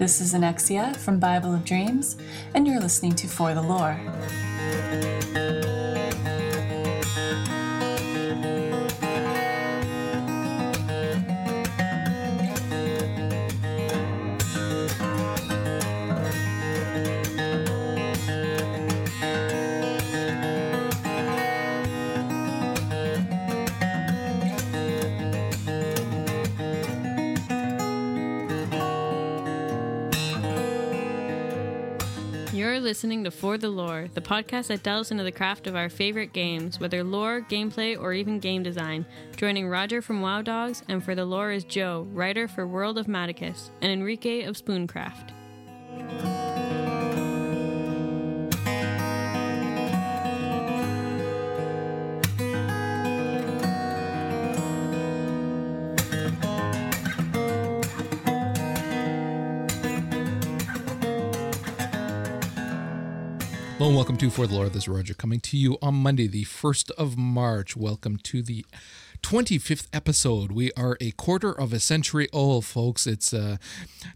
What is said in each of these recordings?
This is Anexia from Bible of Dreams, and you're listening to For the Lore. Listening to For the Lore, the podcast that delves into the craft of our favorite games, whether lore, gameplay, or even game design. Joining Roger from WoW Dogs, and For the Lore is Joe, writer for World of Matticus, and Enrique of Spooncraft. Hello and welcome to For the Lore. This is Roger coming to you on Monday, the 1st of March. Welcome to the 25th episode. We are a quarter of a century old, folks. It's uh,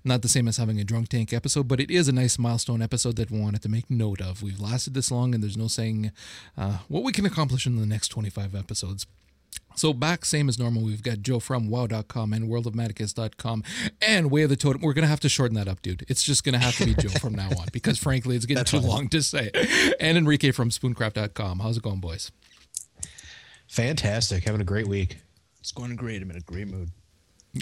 not the same as having a drunk tank episode, but it is a nice milestone episode that we wanted to make note of. We've lasted this long, and there's no saying uh, what we can accomplish in the next 25 episodes. So back same as normal, we've got Joe from wow.com and worldofmatticus.com and Way of the Totem. We're going to have to shorten that up, dude. It's just going to have to be Joe from now on because frankly, it's getting That's too fine. long to say. And Enrique from spooncraft.com. How's it going, boys? Fantastic. Having a great week. It's going great. I'm in a great mood.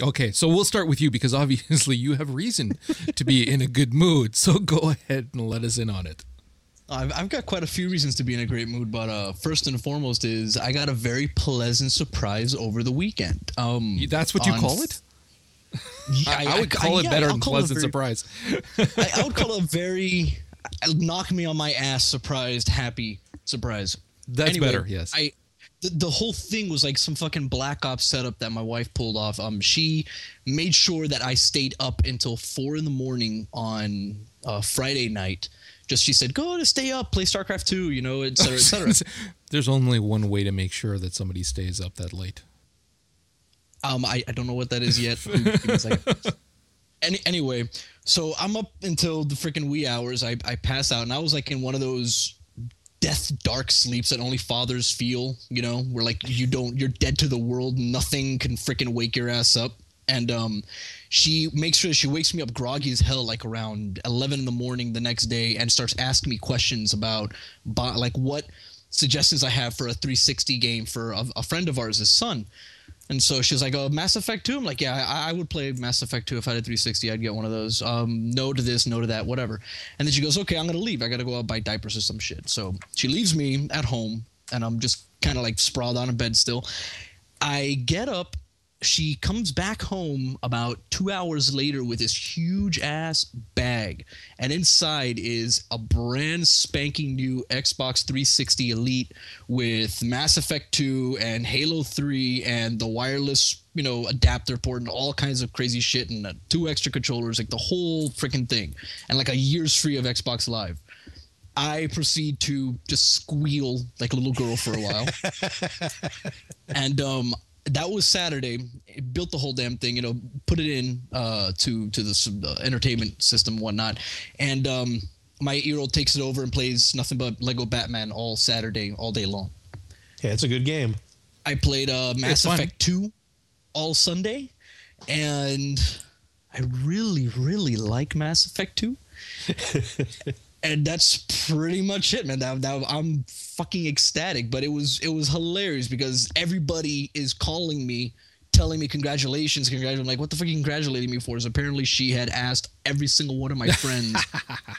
Okay, so we'll start with you because obviously you have reason to be in a good mood. So go ahead and let us in on it. I've, I've got quite a few reasons to be in a great mood, but uh, first and foremost is I got a very pleasant surprise over the weekend. Um, That's what you call it? Yeah, I, I would call it yeah, better I'll than call it a pleasant very- surprise. I, I would call it a very knock me on my ass surprised happy surprise. That's better, yes. I the, the whole thing was like some fucking black ops setup that my wife pulled off. Um, she made sure that I stayed up until four in the morning on uh, Friday night. Just she said, "Go to stay up, play StarCraft two, you know, et cetera, et cetera." There's only one way to make sure that somebody stays up that late. Um, I, I don't know what that is yet. Give me a second. Any, anyway, so I'm up until the freaking wee hours. I, I pass out, and I was like in one of those death dark sleeps that only fathers feel, you know, where like you don't, you're dead to the world. Nothing can freaking wake your ass up. And um, she makes sure she wakes me up groggy as hell, like around 11 in the morning the next day, and starts asking me questions about, like, what suggestions I have for a 360 game for a, a friend of ours' son. And so she's like, "Oh, Mass Effect 2? I'm like, "Yeah, I, I would play Mass Effect 2 if I had a 360. I'd get one of those. Um, no to this, no to that, whatever." And then she goes, "Okay, I'm gonna leave. I gotta go out buy diapers or some shit." So she leaves me at home, and I'm just kind of like sprawled on a bed still. I get up. She comes back home about two hours later with this huge ass bag, and inside is a brand spanking new Xbox 360 Elite with Mass Effect 2 and Halo 3 and the wireless, you know, adapter port and all kinds of crazy shit and uh, two extra controllers, like the whole freaking thing, and like a year's free of Xbox Live. I proceed to just squeal like a little girl for a while. and um that was Saturday. It built the whole damn thing, you know, put it in uh, to to the uh, entertainment system, and whatnot. And um, my eight-year-old takes it over and plays nothing but Lego Batman all Saturday, all day long. Yeah, it's a good game. I played uh, Mass It's fun. Effect 2 all Sunday, and I really, really like Mass Effect 2. and that's pretty much it, man. That, that, I'm fucking ecstatic, but it was it was hilarious because everybody is calling me, telling me congratulations, congratulations. I'm like, what the fuck are you congratulating me for? Is apparently she had asked every single one of my friends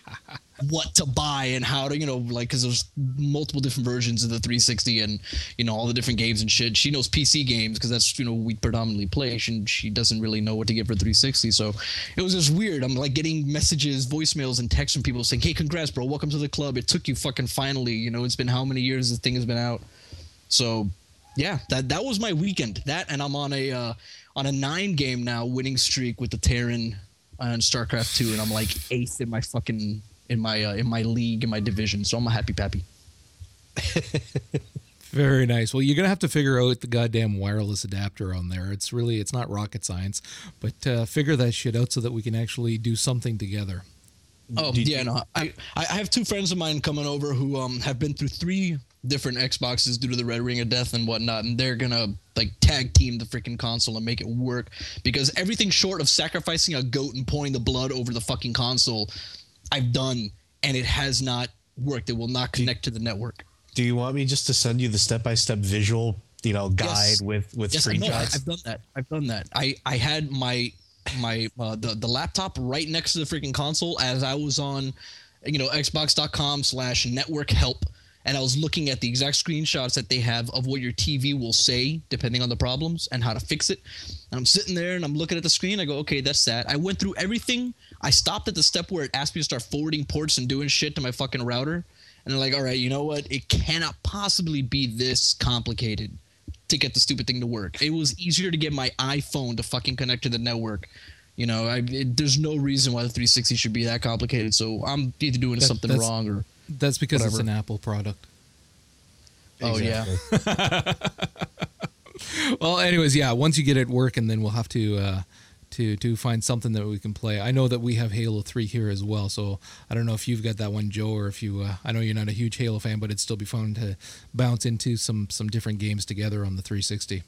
what to buy and how to, you know, like, because there's multiple different versions of the 360 and, you know, all the different games and shit. She knows PC games because that's, you know, we predominantly play. She, she doesn't really know what to get for 360. So it was just weird. I'm like getting messages, voicemails, and texts from people saying, hey, congrats, bro. Welcome to the club. It took you fucking finally. You know, it's been how many years this thing has been out. So yeah, that that was my weekend. That and I'm on a uh, on a nine game now winning streak with the Terran on StarCraft two, and I'm like eighth in my fucking in my uh, in my league in my division. So I'm a happy pappy. Very nice. Well, you're gonna have to figure out the goddamn wireless adapter on there. It's really it's not rocket science, but uh, figure that shit out so that we can actually do something together. Oh Did yeah, you- no. I, I I have two friends of mine coming over who um have been through three different Xboxes due to the Red Ring of Death and whatnot, and they're gonna like tag team the freaking console and make it work because everything short of sacrificing a goat and pouring the blood over the fucking console, I've done, and it has not worked. It will not connect to the network. Do you want me just to send you the step by step visual, you know, guide Yes. with with Yes, screenshots? I've done that. I've done that. I I had my my uh, the the laptop right next to the freaking console as I was on, you know, Xbox.com slash network help, and I was looking at the exact screenshots that they have of what your TV will say depending on the problems and how to fix it. And I'm sitting there and I'm looking at the screen. I go, okay, that's that. I went through everything. I stopped at the step where it asked me to start forwarding ports and doing shit to my fucking router. And I'm like, all right, you know what? It cannot possibly be this complicated to get the stupid thing to work. It was easier to get my iPhone to fucking connect to the network. You know, I, it, there's no reason why the 360 should be that complicated. So I'm either doing That- something wrong or That's because it's an Apple product. oh yeah. Well, anyways, yeah. Once you get it working, then we'll have to uh, to to find something that we can play. I know that we have Halo Three here as well, so I don't know if you've got that one, Joe, or if you. Uh, I know you're not a huge Halo fan, but it'd still be fun to bounce into some some different games together on the 360.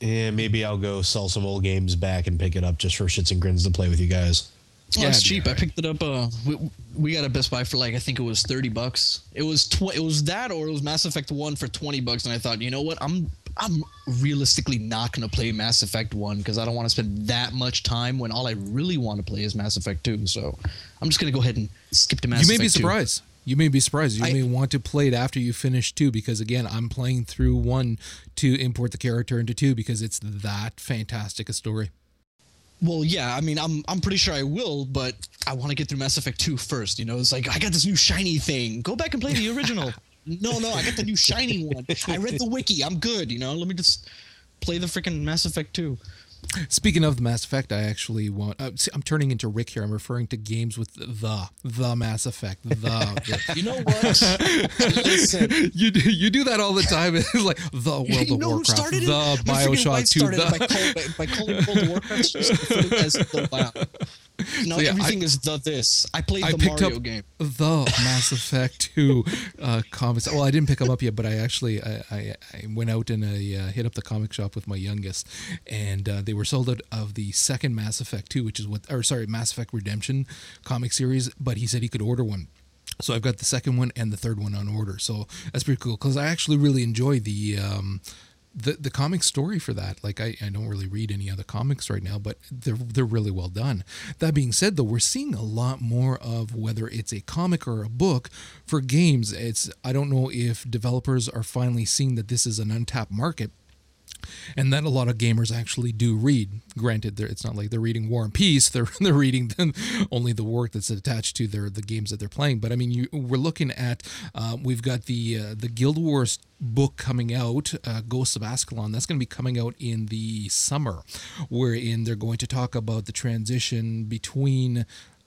And maybe I'll go sell some old games back and pick it up just for shits and grins to play with you guys. Oh, Yeah, it's it'd cheap. I picked it up. Uh, we, we got a Best Buy for like I think it was thirty bucks. It was tw- it was that or it was Mass Effect One for twenty bucks, and I thought, you know what, I'm I'm realistically not gonna play Mass Effect One because I don't want to spend that much time when all I really want to play is Mass Effect Two. So I'm just gonna go ahead and skip to Mass you may Effect be 2. surprised. You may be surprised. You I- may want to play it after you finish two because again, I'm playing through one to import the character into two because it's that fantastic a story. Well, yeah, I mean, I'm I'm pretty sure I will, but I want to get through Mass Effect 2 first. You know, it's like I got this new shiny thing. Go back and play the original. no, no, I got the new shiny one. I read the wiki. I'm good. You know, let me just play the freaking Mass Effect 2. Speaking of the Mass Effect, I actually want. Uh, see, I'm turning into Rick here. I'm referring to games with the the Mass Effect. The, the You know what? Listen, you do you do that all the time. It's like the World you of know who Warcraft, started the Bioshock Two, started by, the. by, by calling World of Warcraft just as the WoW. No, So, yeah, everything is the this. I played I the picked Mario game. the Mass Effect 2 uh, comics. Well, I didn't pick them up yet, but I actually I, I, I went out and I uh, hit up the comic shop with my youngest, and uh, they were sold out of the second Mass Effect 2, which is what, or sorry, Mass Effect Redemption comic series. But he said he could order one. So I've got the second one and the third one on order. So that's pretty cool because I actually really enjoy the um, the the comic story for that. Like I, I don't really read any other comics right now, but they're they're really well done. That being said, though, we're seeing a lot more of whether it's a comic or a book for games. It's I don't know if developers are finally seeing that this is an untapped market and that a lot of gamers actually do read. Granted, it's not like they're reading War and Peace; they're they're reading only the work that's attached to their the games that they're playing. But I mean, you, we're looking at uh, we've got the uh, the Guild Wars book coming out, uh, Ghosts of Ascalon. That's going to be coming out in the summer, wherein they're going to talk about the transition between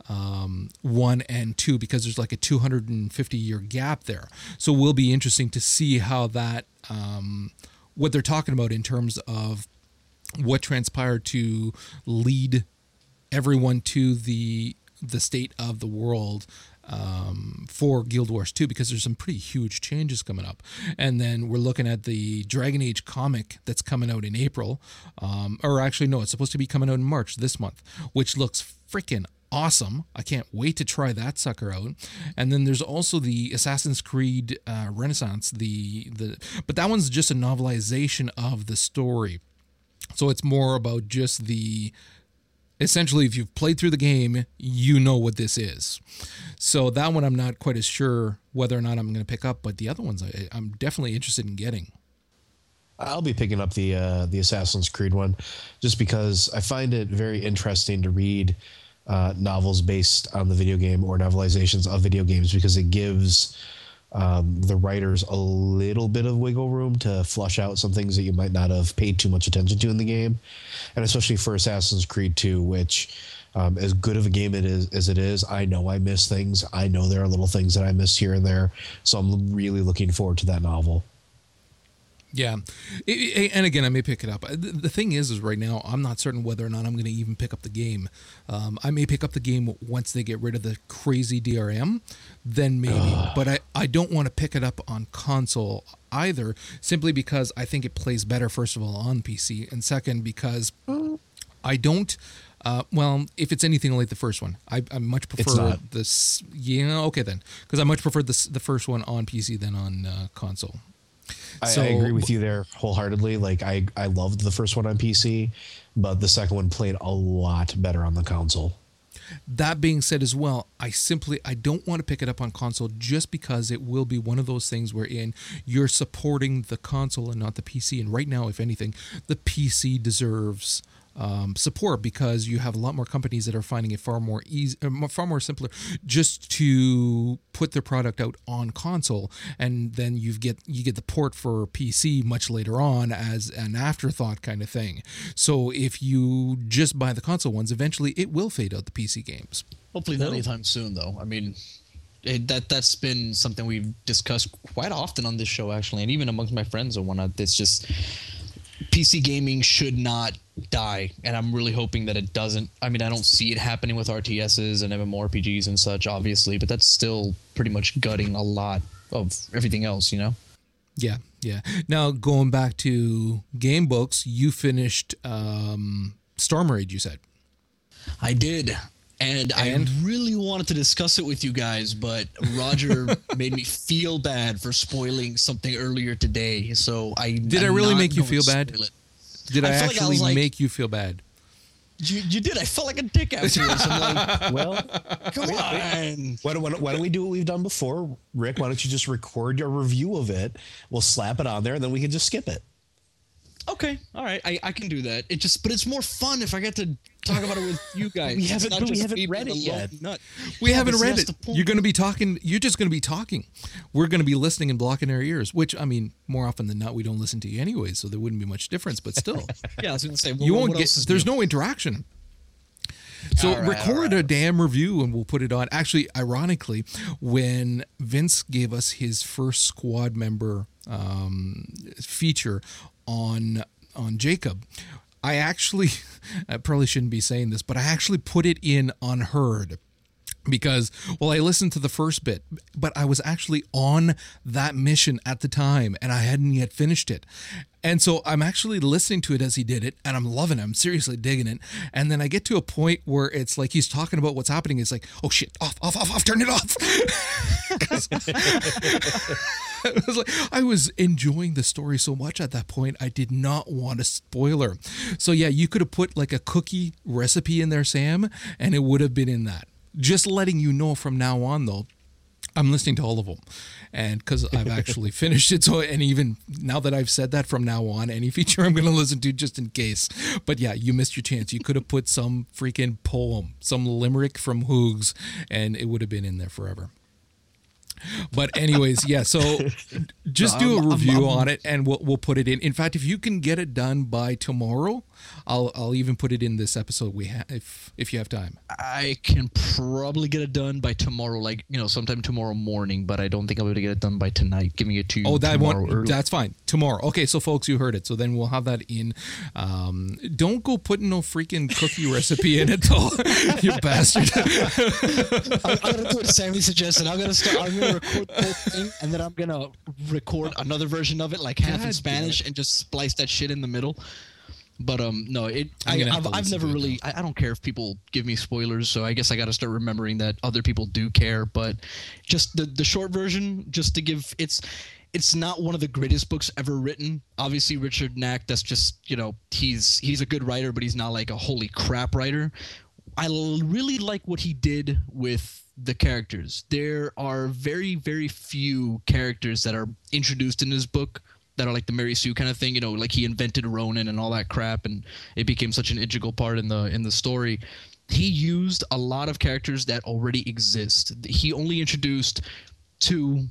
um, one and two because there's like a 250 year gap there. So it will be interesting to see how that um, what they're talking about in terms of what transpired to lead everyone to the the state of the world um, for Guild Wars 2 because there's some pretty huge changes coming up. And then we're looking at the Dragon Age comic that's coming out in April. Um, or actually, no, it's supposed to be coming out in March this month, which looks freaking awesome. I can't wait to try that sucker out. And then there's also the Assassin's Creed uh, Renaissance, the the but that one's just a novelization of the story. So it's more about just the essentially if you've played through the game, you know what this is. So that one I'm not quite as sure whether or not I'm going to pick up, but the other ones I, I'm definitely interested in getting. I'll be picking up the uh, the Assassin's Creed one, just because I find it very interesting to read uh, novels based on the video game or novelizations of video games because it gives um, the writers a little bit of wiggle room to flush out some things that you might not have paid too much attention to in the game, and especially for Assassin's Creed 2, which um, as good of a game it is as it is, I know I miss things. I know there are little things that I miss here and there, so I'm really looking forward to that novel. Yeah, It- and again, I may pick it up. The, the thing is, is right now I'm not certain whether or not I'm going to even pick up the game. Um, I may pick up the game once they get rid of the crazy DRM, then maybe. but I I don't want to pick it up on console either, simply because I think it plays better. First of all, on PC, and second because I don't. Uh, well, if it's anything like the first one, I, I much prefer this. Yeah, okay then, because I much prefer this the first one on PC than on uh, console. I, So- I agree with you there wholeheartedly. Like I, I loved the first one on PC, but the second one played a lot better on the console. That being said, as well, I simply I don't want to pick it up on console just because it will be one of those things wherein you're supporting the console and not the PC. And right now, if anything, the PC deserves um, support because you have a lot more companies that are finding it far more easy, uh, far more simpler, just to put their product out on console, and then you get you get the port for PC much later on as an afterthought kind of thing. So if you just buy the console ones, eventually it will fade out the PC games. Hopefully not anytime soon, though. I mean, it, that that's been something we've discussed quite often on this show, actually, and even amongst my friends and whatnot. It's just PC gaming should not die, and I'm really hoping that it doesn't. I mean, I don't see it happening with RTSs and MMORPGs and such, obviously, but that's still pretty much gutting a lot of everything else, you know. Yeah, yeah. Now going back to game books, you finished um, Stormrage. You said. I did. And, And? I really wanted to discuss it with you guys, but Roger made me feel bad for spoiling something earlier today. So I Did I I'm really make you feel bad? it. Did I, I felt like I actually like- make you feel bad? You, you did. I felt like a dick afterwards. I'm like, Well, come on. why don't, why, don't, why don't we do what we've done before, Rick? Why don't you just record your review of it? We'll slap it on there, and then we can just skip it. Okay, all right, I, I can do that. It just, but it's more fun if I get to talk about it with you guys. We haven't- but we haven't read it yet. Nut. We Yeah, haven't read it. You're going to be talking. You're just going to be talking. We're going to be listening and blocking our ears. Which I mean, more often than not, we don't listen to you anyway, so there wouldn't be much difference. But still, Yeah, I was gonna say. you won't get. There's new? no interaction. So right, record all a damn review and we'll put it on. Actually, ironically, when Vince gave us his first squad member um, feature on on Jacob, I actually I probably shouldn't be saying this, but I actually put it in unheard because well I listened to the first bit but I was actually on that mission at the time and I hadn't yet finished it. And so I'm actually listening to it as he did it and I'm loving it. I'm seriously digging it. And then I get to a point where it's like he's talking about what's happening. It's like oh shit off off off off turn it off. I was like I was enjoying the story so much at that point I did not want a spoiler. So yeah you could have put like a cookie recipe in there Sam and it would have been in that just letting you know from now on though i'm listening to all of them. And because i've actually finished it so and even now that i've said that from now on any feature i'm going to listen to just in case. But yeah you missed your chance. You could have put some freaking poem some limerick from hoogs and it would have been in there forever. But anyways yeah so just do a review on it and we'll, we'll put it in. In fact if you can get it done by tomorrow i'll i'll even put it in this episode we have if if you have time I can probably get it done by tomorrow, like you know, sometime tomorrow morning. But I don't think I'll be able to get it done by tonight. Giving it to you. Oh, that tomorrow one. early. That's fine. Tomorrow. Okay, so folks, you heard it. So then we'll have that in. Um, don't go putting no freaking cookie recipe in it, though, you bastard. I'm, I'm gonna do what Sammy suggested. I'm gonna start. I'm gonna record the whole thing, and then I'm gonna record another version of it, like half God in Spanish, and just splice that shit in the middle. But um, no, it. I, have I've, to I've listen never really. I, I don't care if people give me spoilers, so I guess I got to start remembering that other people do care. But just the the short version, just to give it's. It's not one of the greatest books ever written. Obviously, Richard Knaak. That's just you know he's he's a good writer, but he's not like a holy crap writer. I l- really like what he did with the characters. There are very, very few characters that are introduced in his book that are like the Mary Sue kind of thing. You know, like he invented Rhonin and all that crap, and it became such an integral part in the in the story. He used a lot of characters that already exist. He only introduced two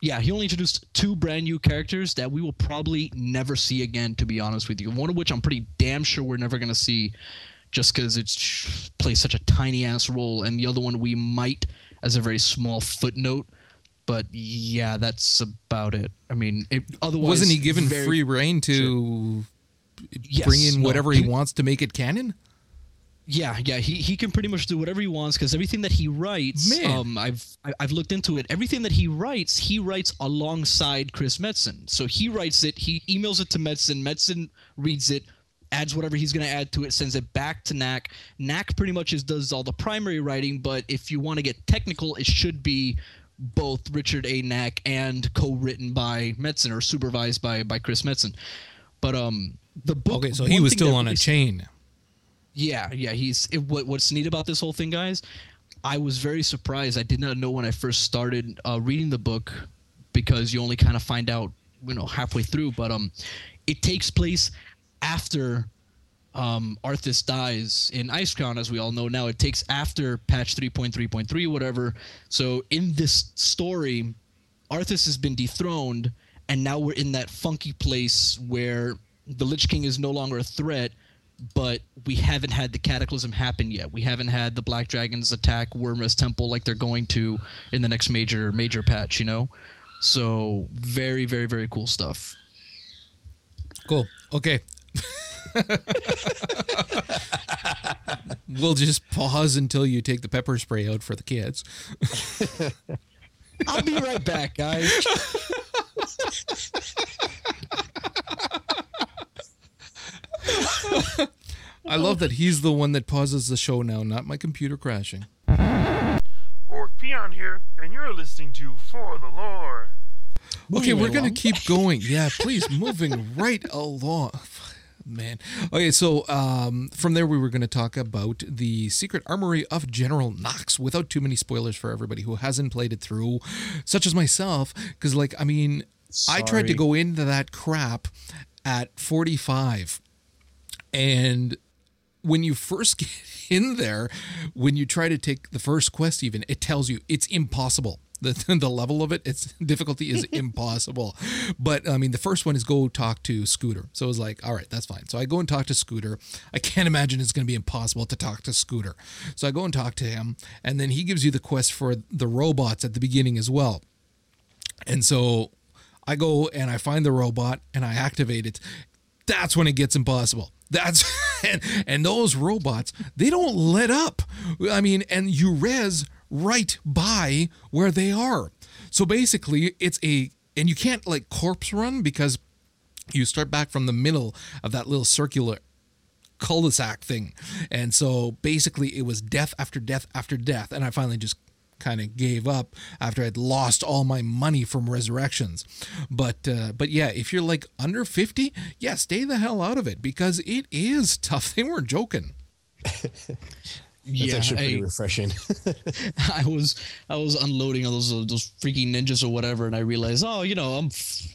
yeah, he only introduced two brand new characters that we will probably never see again, to be honest with you. One of which I'm pretty damn sure we're never going to see just because it plays such a tiny ass role. And the other one we might, as a very small footnote, but yeah, that's about it. I mean, it, otherwise, Wasn't he given very- free reign to Yes, bring in no, whatever he he- wants to make it canon? Yeah, yeah, he, he can pretty much do whatever he wants because everything that he writes, Man. um, I've I've looked into it. Everything that he writes, he writes alongside Chris Metzen. So he writes it, he emails it to Metzen. Metzen reads it, adds whatever he's going to add to it, sends it back to Knaak. Knaak pretty much is, does all the primary writing, but if you want to get technical, it should be both Richard A. Knaak and co-written by Metzen or supervised by by Chris Metzen. But um, the book. Okay, so he was still on a chain. yeah, yeah. He's it, what, what's neat about this whole thing, guys. I was very surprised. I did not know when I first started uh, reading the book because you only kind of find out, you know, halfway through. But um, it takes place after um, Arthas dies in Icecrown, as we all know now. It takes after patch 3.3.3, whatever. So in this story, Arthas has been dethroned, and now we're in that funky place where the Lich King is no longer a threat, but we haven't had the Cataclysm happen yet. We haven't had the Black Dragons attack Wyrmrest Temple like they're going to in the next major major patch, you know? So very, very, very cool stuff. Cool. Okay. we'll just pause until you take the pepper spray out for the kids. I'll be right back, guys. I love that he's the one that pauses the show now, not my computer crashing. Orc Peon here, and you're listening to For the Lore. Okay, Moving we're gonna along. keep going. Yeah, please, moving right along. Man. Okay, so um, from there we were going to talk about the secret armory of General Knoxx without too many spoilers for everybody who hasn't played it through, such as myself. Because, like, I mean, I tried to go into that crap at 45, and when you first get in there, when you try to take the first quest, even it tells you it's impossible. The, the level of it, its difficulty is impossible. But I mean, the first one is go talk to Scooter. So it was like, all right, that's fine. So I go and talk to Scooter. I can't imagine it's going to be impossible to talk to Scooter. So I go and talk to him, and then he gives you the quest for the robots at the beginning as well. And so I go and I find the robot and I activate it. That's when it gets impossible. That's and, and those robots, they don't let up. I mean, and you res right by where they are. So basically, it's a and you can't like corpse run because you start back from the middle of that little circular cul-de-sac thing. And so basically it was death after death after death. And I finally just kind of gave up after I'd lost all my money from resurrections. But uh, but yeah, if you're like under 50, yeah, stay the hell out of it because it is tough. They weren't joking. That's yeah, actually pretty I- refreshing. I was I was unloading all those those freaking ninjas or whatever, and I realized, oh, you know, I'm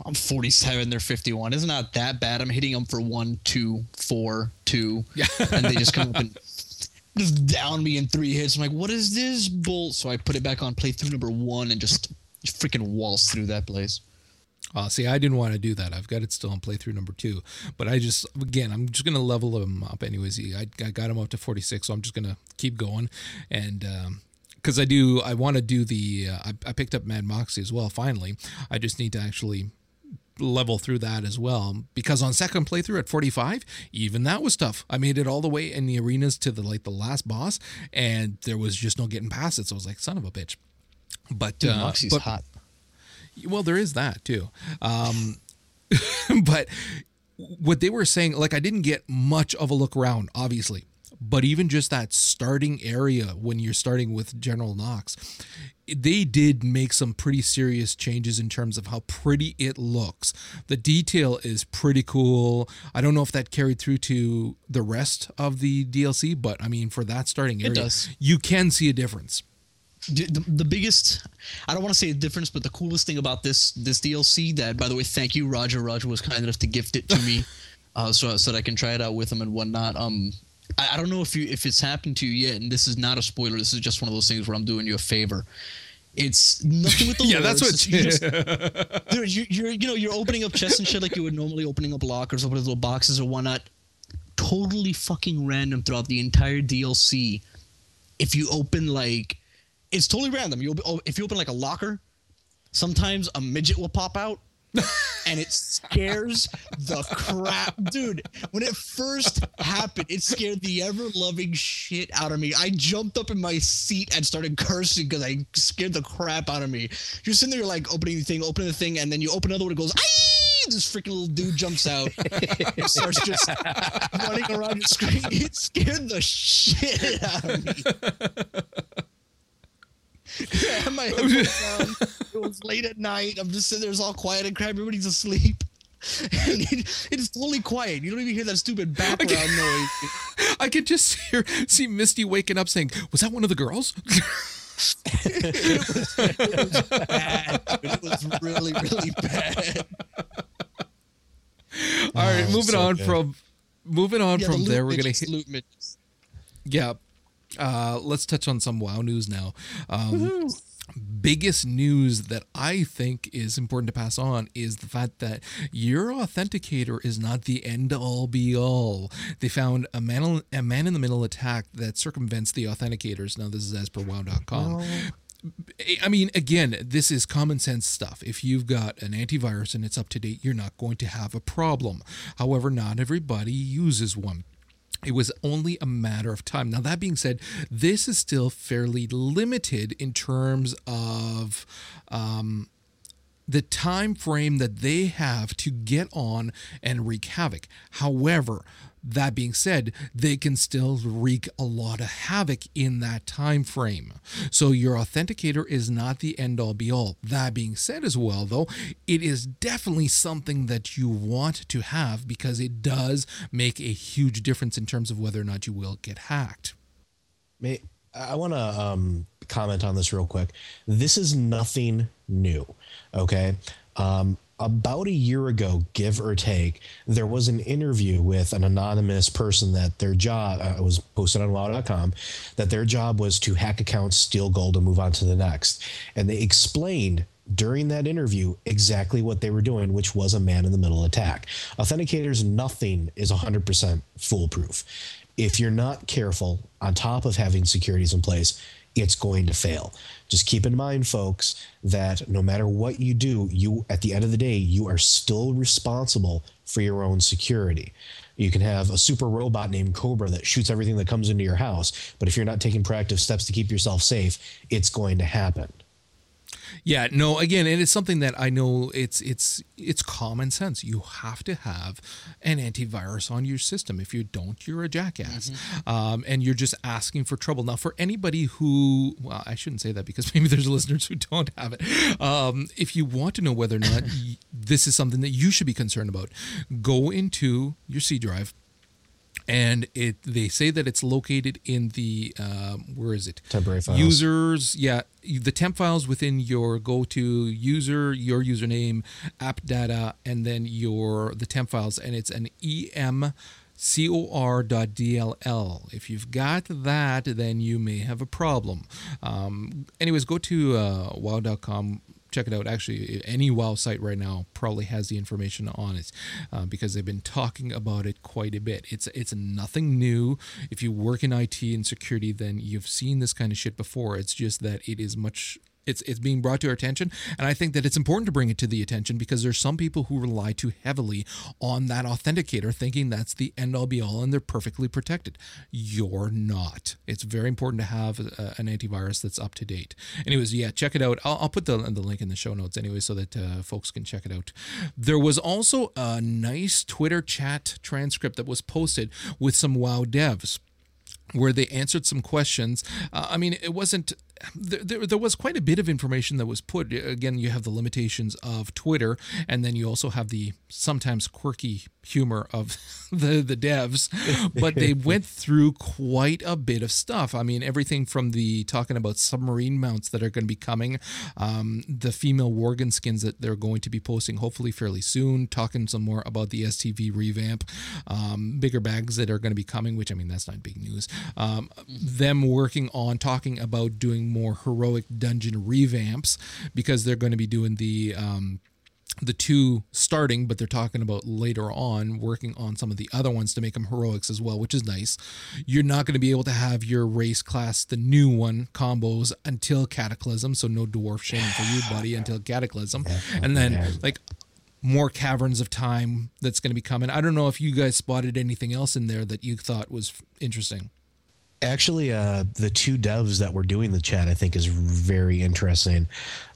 I'm 47, they're 51. It's not that bad. I'm hitting them for one, two, four, two, Yeah. and they just come up and just down me in three hits. I'm like, what is this bull? So I put it back on playthrough number one and just freaking waltz through that place. Uh, see, I didn't want to do that. I've got it still on playthrough number two, but I just again, I'm just gonna level him up anyways. I, I got him up to 46, so I'm just gonna keep going, and because I do, I want to do the. Uh, I, I picked up Mad Moxxi as well. Finally, I just need to actually level through that as well because on second playthrough at 45 even that was tough i made it all the way in the arenas to the like the last boss and there was just no getting past it so i was like son of a bitch but Dude, uh, Moxxi's but- hot. Well, there is that too. Um, but what they were saying, like, I didn't get much of a look around, obviously, but even just that starting area when you're starting with General Knoxx, they did make some pretty serious changes in terms of how pretty it looks. The detail is pretty cool. I don't know if that carried through to the rest of the DLC, but I mean, for that starting area, does. you can see a difference. The, the, biggest i don't want to say a difference but the coolest thing about this this dlc that by the way thank you roger. Roger was kind enough to gift it to me uh, so, so that i can try it out with him and whatnot. Um I, I don't know if you if it's happened to you yet and this is not a spoiler this is just one of those things where i'm doing you a favor. It's nothing with the Yeah, that's what- you just- there- you- you're you know you're opening up chests and shit like you would normally opening up lockers opening little boxes or whatnot. Totally fucking random throughout the entire dlc if you open like it's totally random. You open, oh, if you open like a locker, sometimes a midget will pop out. and it scares the crap, dude. When it first happened, it scared the ever loving shit out of me. I jumped up in my seat and started cursing because I scared the crap out of me. You're sitting there, you're like opening the thing, opening the thing, and then you open another one, it goes, Aye! this freaking little dude jumps out, and starts just running around your screen. It scared the shit out of me. I had my headphones on. It was late at night. I'm just sitting there, it's all quiet and crap. Everybody's asleep. And it, it's totally quiet. You don't even hear that stupid background noise. I could just hear see Misty waking up saying, "Was that one of the girls?" Bad. dude. It was really, really bad. All right, Oh, moving so on good. from moving on Yeah, from loot there, we're gonna hit, loot midgets. yeah. Uh, let's touch on some WoW news now. Um, biggest news that I think is important to pass on is the fact that your authenticator is not the end all be all. They found a man, a man in the middle attack that circumvents the authenticators. Now, this is as per WoW.com. I mean, again, this is common sense stuff. If you've got an antivirus and it's up to date, you're not going to have a problem. However, not everybody uses one. It was only a matter of time. Now, that being said, this is still fairly limited in terms of um, the time frame that they have to get on and wreak havoc. However, that being said, they can still wreak a lot of havoc in that time frame. So your authenticator is not the end all be all. That being said as well though, it is definitely something that you want to have because it does make a huge difference in terms of whether or not you will get hacked. May, I want to um, comment on this real quick. This is nothing new. Okay. Um, about a year ago, give or take, there was an interview with an anonymous person that their job uh, was posted on wow.com that their job was to hack accounts, steal gold, and move on to the next. And they explained during that interview exactly what they were doing, which was a man in the middle attack. Authenticators, nothing is 100% foolproof. If you're not careful, on top of having securities in place, it's going to fail. Just keep in mind, folks, that no matter what you do, you at the end of the day, you are still responsible for your own security. You can have a super robot named Cobra that shoots everything that comes into your house, but if you're not taking proactive steps to keep yourself safe, it's going to happen. Yeah, no, again, and it's something that I know it's it's it's common sense. You have to have an antivirus on your system. If you don't, you're a jackass. Um, and you're just asking for trouble. Now, for anybody who well, I shouldn't say that because maybe there's listeners who don't have it. Um, if you want to know whether or not y- this is something that you should be concerned about, go into your C drive and it they say that it's located in the um, where is it? Temporary files. users yeah the temp files within your go to user your username app data and then your the temp files. And it's an em cor.dll if you've got that then you may have a problem. Um, anyways go to uh, wow.com check it out. Actually, any WoW site right now probably has the information on it uh, because they've been talking about it quite a bit. It's it's nothing new. If you work in IT and security, then you've seen this kind of shit before. It's just that it is much. It's it's being brought to our attention, and I think that it's important to bring it to the attention because there's some people who rely too heavily on that authenticator, thinking that's the end all be all, and they're perfectly protected. You're not. It's very important to have uh, an antivirus that's up to date. Anyways, yeah, check it out. I'll, I'll put the the link in the show notes anyway, so that uh, folks can check it out. There was also a nice Twitter chat transcript that was posted with some WoW devs where they answered some questions. Uh, I mean, it wasn't. There, there, there was quite a bit of information that was put. Again, you have the limitations of Twitter, and then you also have the sometimes quirky humor of the the devs. But they went through quite a bit of stuff. I mean, everything from the talking about submarine mounts that are going to be coming, um, the female Worgen skins that they're going to be posting hopefully fairly soon. Talking some more about the STV revamp, um, bigger bags that are going to be coming. Which I mean, that's not big news. Um, them working on talking about doing more heroic dungeon revamps because they're going to be doing the um, the two starting, but they're talking about later on working on some of the other ones to make them heroics as well, which is nice. You're not going to be able to have your race class, the new one, combos until Cataclysm. So no dwarf shame for you, buddy, until Cataclysm. And then like more caverns of time that's going to be coming. I don't know if you guys spotted anything else in there that you thought was interesting. Actually, uh, the two devs that were doing the chat, I think, is very interesting.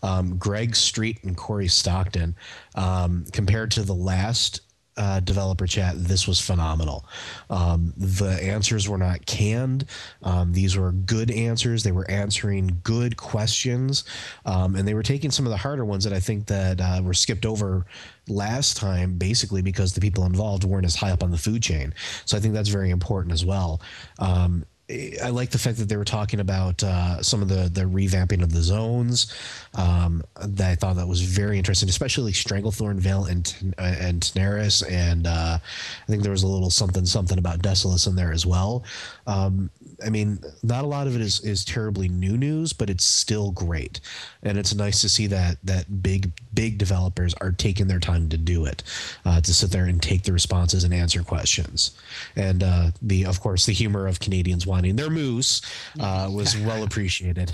Um, Greg Street and Cory Stockton, um, compared to the last uh, developer chat, this was phenomenal. Um, the answers were not canned. Um, these were good answers. They were answering good questions, um, and they were taking some of the harder ones that I think that uh, were skipped over last time, basically because the people involved weren't as high up on the food chain. So I think that's very important as well. Um, I like the fact that they were talking about uh, some of the the revamping of the zones. Um, that I thought that was very interesting, especially Stranglethorn Vale and uh, and Tanaris, and uh, I think there was a little something something about Desolace in there as well. Um, I mean, not a lot of it is is terribly new news, but it's still great, and it's nice to see that that big big developers are taking their time to do it, uh, to sit there and take the responses and answer questions, and uh, the of course the humor of Canadians wanting their moose uh, was well appreciated.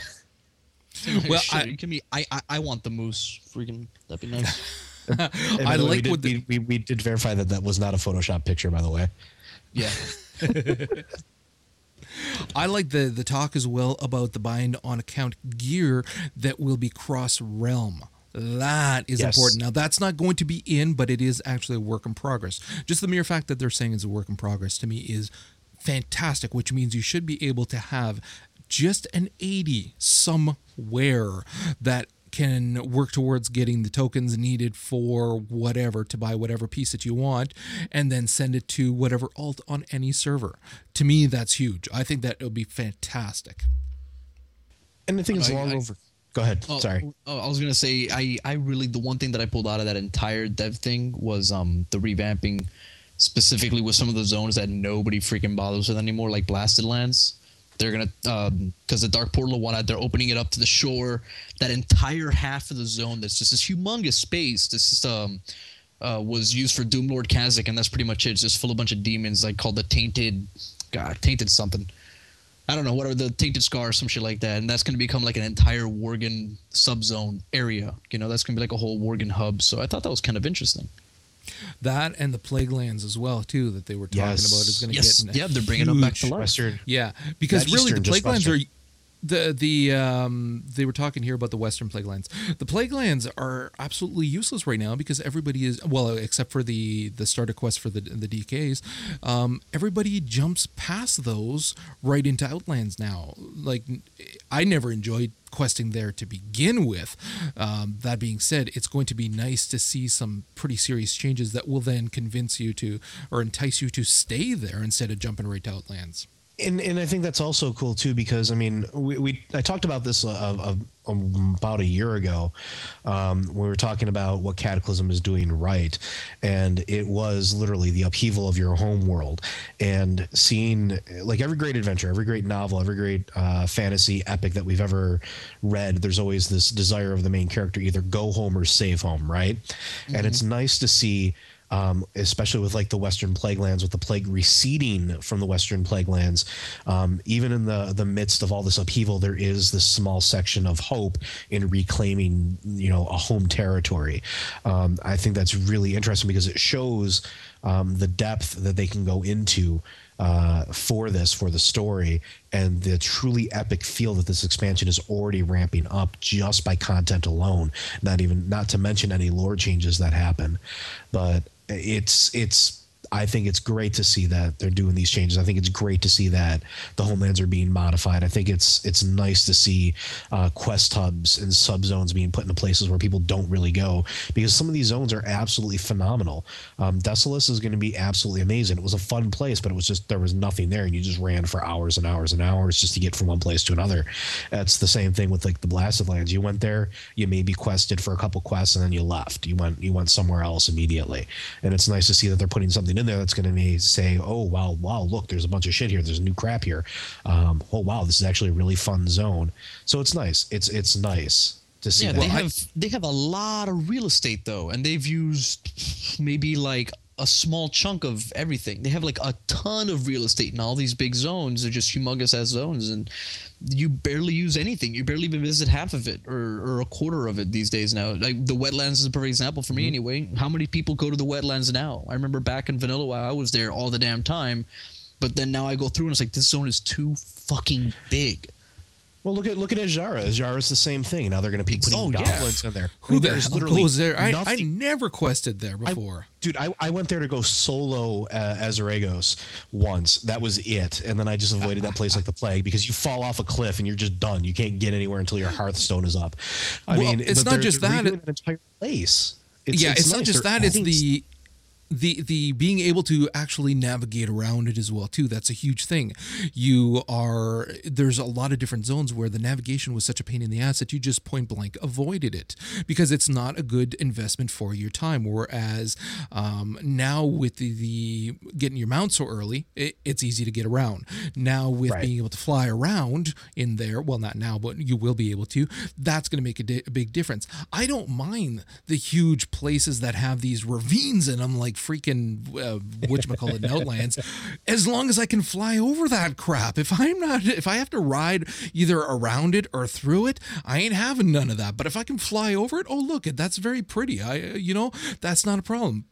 Well, Sure, I- you give me. I, I I want the moose. Freaking, that'd be nice. I the way, we like did, what the, we, we, we did verify that that was not a Photoshop picture, by the way. yeah. I like the the talk as well about the bind on account gear that will be cross realm. That is Yes. important. Now that's not going to be in, but it is actually a work in progress. Just the mere fact that they're saying it's a work in progress to me is fantastic, which means you should be able to have just an 80 somewhere that can work towards getting the tokens needed for whatever to buy whatever piece that you want and then send it to whatever alt on any server. To me that's huge. I think that it would be fantastic. And I think it's I- long I- over. Go ahead. Oh, Sorry. Oh, I was gonna say I I really the one thing that I pulled out of that entire dev thing was um the revamping, specifically with some of the zones that nobody freaking bothers with anymore, like Blasted Lands. They're gonna um because the Dark Portal one they're opening it up to the shore. That entire half of the zone that's just this humongous space. This is um. Uh, was used for Doom Lord Kazzak, and that's pretty much it. It's just full of a bunch of demons, like called the Tainted, God, Tainted something. I don't know, whatever the tainted scar some shit like that, and that's going to become like an entire Worgen subzone area. You know, that's going to be like a whole Worgen hub. So I thought that was kind of interesting. That and the plague lands as well too that they were talking Yes. about is going to Yes, get. a yeah, they're bringing them back to huge- life. Western. Yeah, because really the Eastern, just plague lands are Western. The the um they were talking here about the western plague lands. The plague lands are absolutely useless right now because everybody is well except for the the starter quest for the the DKs. Um, everybody jumps past those right into outlands now. Like I never enjoyed questing there to begin with. Um, that being said, it's going to be nice to see some pretty serious changes that will then convince you to or entice you to stay there instead of jumping right to outlands. And and I think that's also cool too because I mean we, we I talked about this uh, uh, um, about a year ago um, when we were talking about what Cataclysm is doing right, and it was literally the upheaval of your home world and seeing like every great adventure, every great novel, every great uh, fantasy epic that we've ever read. There's always this desire of the main character either go home or save home, right? And it's nice to see um, especially with like the Western Plague Lands, with the plague receding from the Western Plague Lands, um, even in the the midst of all this upheaval, there is this small section of hope in reclaiming, you know, a home territory. Um, I think that's really interesting because it shows um, the depth that they can go into uh, for this for the story and the truly epic feel that this expansion is already ramping up just by content alone not even not to mention any lore changes that happen but it's it's I think it's great to see that they're doing these changes. I think it's great to see that the homelands are being modified. I think it's it's nice to see uh, quest hubs and sub zones being put into places where people don't really go because some of these zones are absolutely phenomenal. Um, Desolace is going to be absolutely amazing. It was a fun place, but it was just there was nothing there, and you just ran for hours and hours and hours just to get from one place to another. That's the same thing with like the Blasted Lands. You went there, you maybe quested for a couple quests, and then you left. You went you went somewhere else immediately, and it's nice to see that they're putting something in there that's going to be say, "Oh wow, wow, look, there's a bunch of shit here. There's new crap here. Um, oh wow, this is actually a really fun zone." So it's nice. It's it's nice to see Yeah, that. they have they have a lot of real estate though, and they've used maybe like a small chunk of everything. They have like a ton of real estate in all these big zones. They're just humongous as zones, and you barely use anything. You barely even visit half of it or, or a quarter of it these days now. Like the wetlands is a perfect example for me mm-hmm. anyway. How many people go to the wetlands now? I remember back in Vanilla while I was there all the damn time. But then now I go through and it's like this zone is too fucking big. Well, look at look at Azshara. Azshara's the same thing. Now they're going to be putting Oh, yeah. goblins in there. I Who mean, the there's literally goes there? I, I never quested there before. dude, I, I went there to go solo uh, Azuregos once. That was it, and then I just avoided that place like the plague because you fall off a cliff and you're just done. You can't get anywhere until your Hearthstone is up. I Well, mean, it's not just that, it- entire place. yeah, it's, not nice. just They're that; it's the the the being able to actually navigate around it as well too. That's a huge thing. You are there's a lot of different zones where the navigation was such a pain in the ass that you just point blank avoided it because it's not a good investment for your time. Whereas um, now with the, the getting your mount so early, it, it's easy to get around. Now with Right. being able to fly around in there, well, not now, but you will be able to. That's going to make a, di- a big difference. I don't mind the huge places that have these ravines in them, like freaking uh, whatchamacallit Outlands, as long as I can fly over that crap. If I'm not, if I have to ride either around it or through it, I ain't having none of that. But if I can fly over it, oh look, that's very pretty. I, uh, you know, that's not a problem.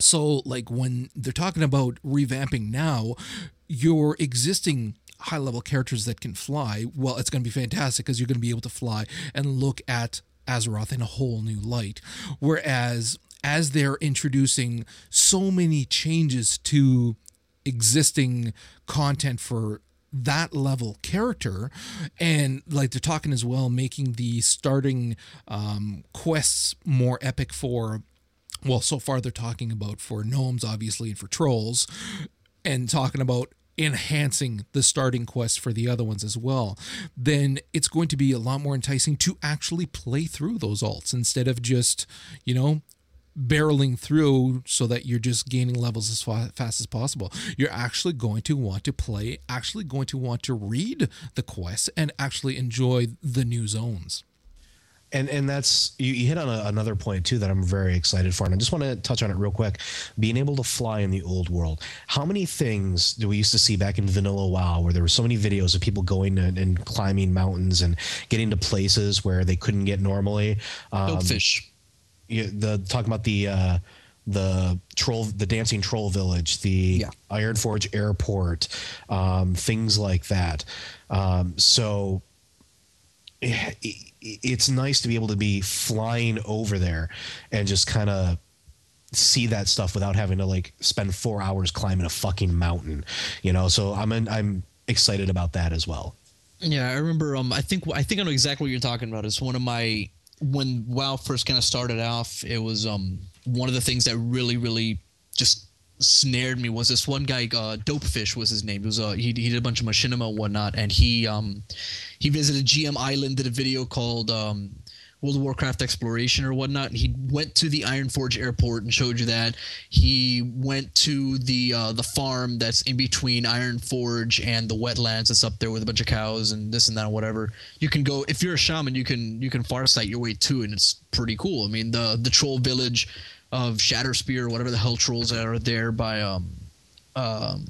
So, like when they're talking about revamping now, your existing high level characters that can fly, well, it's going to be fantastic because you're going to be able to fly and look at Azeroth in a whole new light. Whereas, as they're introducing so many changes to existing content for that level character and like they're talking as well making the starting um, quests more epic for well so far they're talking about for gnomes obviously and for trolls and talking about enhancing the starting quest for the other ones as well. Then it's going to be a lot more enticing to actually play through those alts instead of just you know barreling through so that you're just gaining levels as fa- fast as possible. You're actually going to want to play, actually going to want to read the quests and actually enjoy the new zones. and and that's you, you hit on a, another point too that I'm very excited for, and I just want to touch on it real quick. Being able to fly in the old world. How many things do we used to see back in Vanilla WoW, where there were so many videos of people going and, and climbing mountains and getting to places where they couldn't get normally? Um, Dopefish. you, the talking about the uh, the troll, the dancing troll village, the Yeah. Ironforge airport, um, things like that. Um, so i- i- it's nice to be able to be flying over there and just kind of see that stuff without having to like spend four hours climbing a fucking mountain, you know. So I'm in, I'm excited about that as well. Yeah, I remember. Um, I think I think I know exactly what you're talking about. It's one of my when WoW first kind of started off. It was um one of the things that really really just snared me was this one guy. Uh, Dopefish was his name. He was uh he, he did a bunch of machinima and whatnot, and he um he visited GM Island, did a video called um. World of Warcraft exploration or whatnot. He went to the Ironforge airport and showed you that. He went to the uh, the farm that's in between Ironforge and the wetlands that's up there with a bunch of cows and this and that and whatever. You can go if you're a shaman, you can you can farsight your way to, it, and it's pretty cool. I mean the the troll village of Shatterspear or whatever the hell trolls are there by um um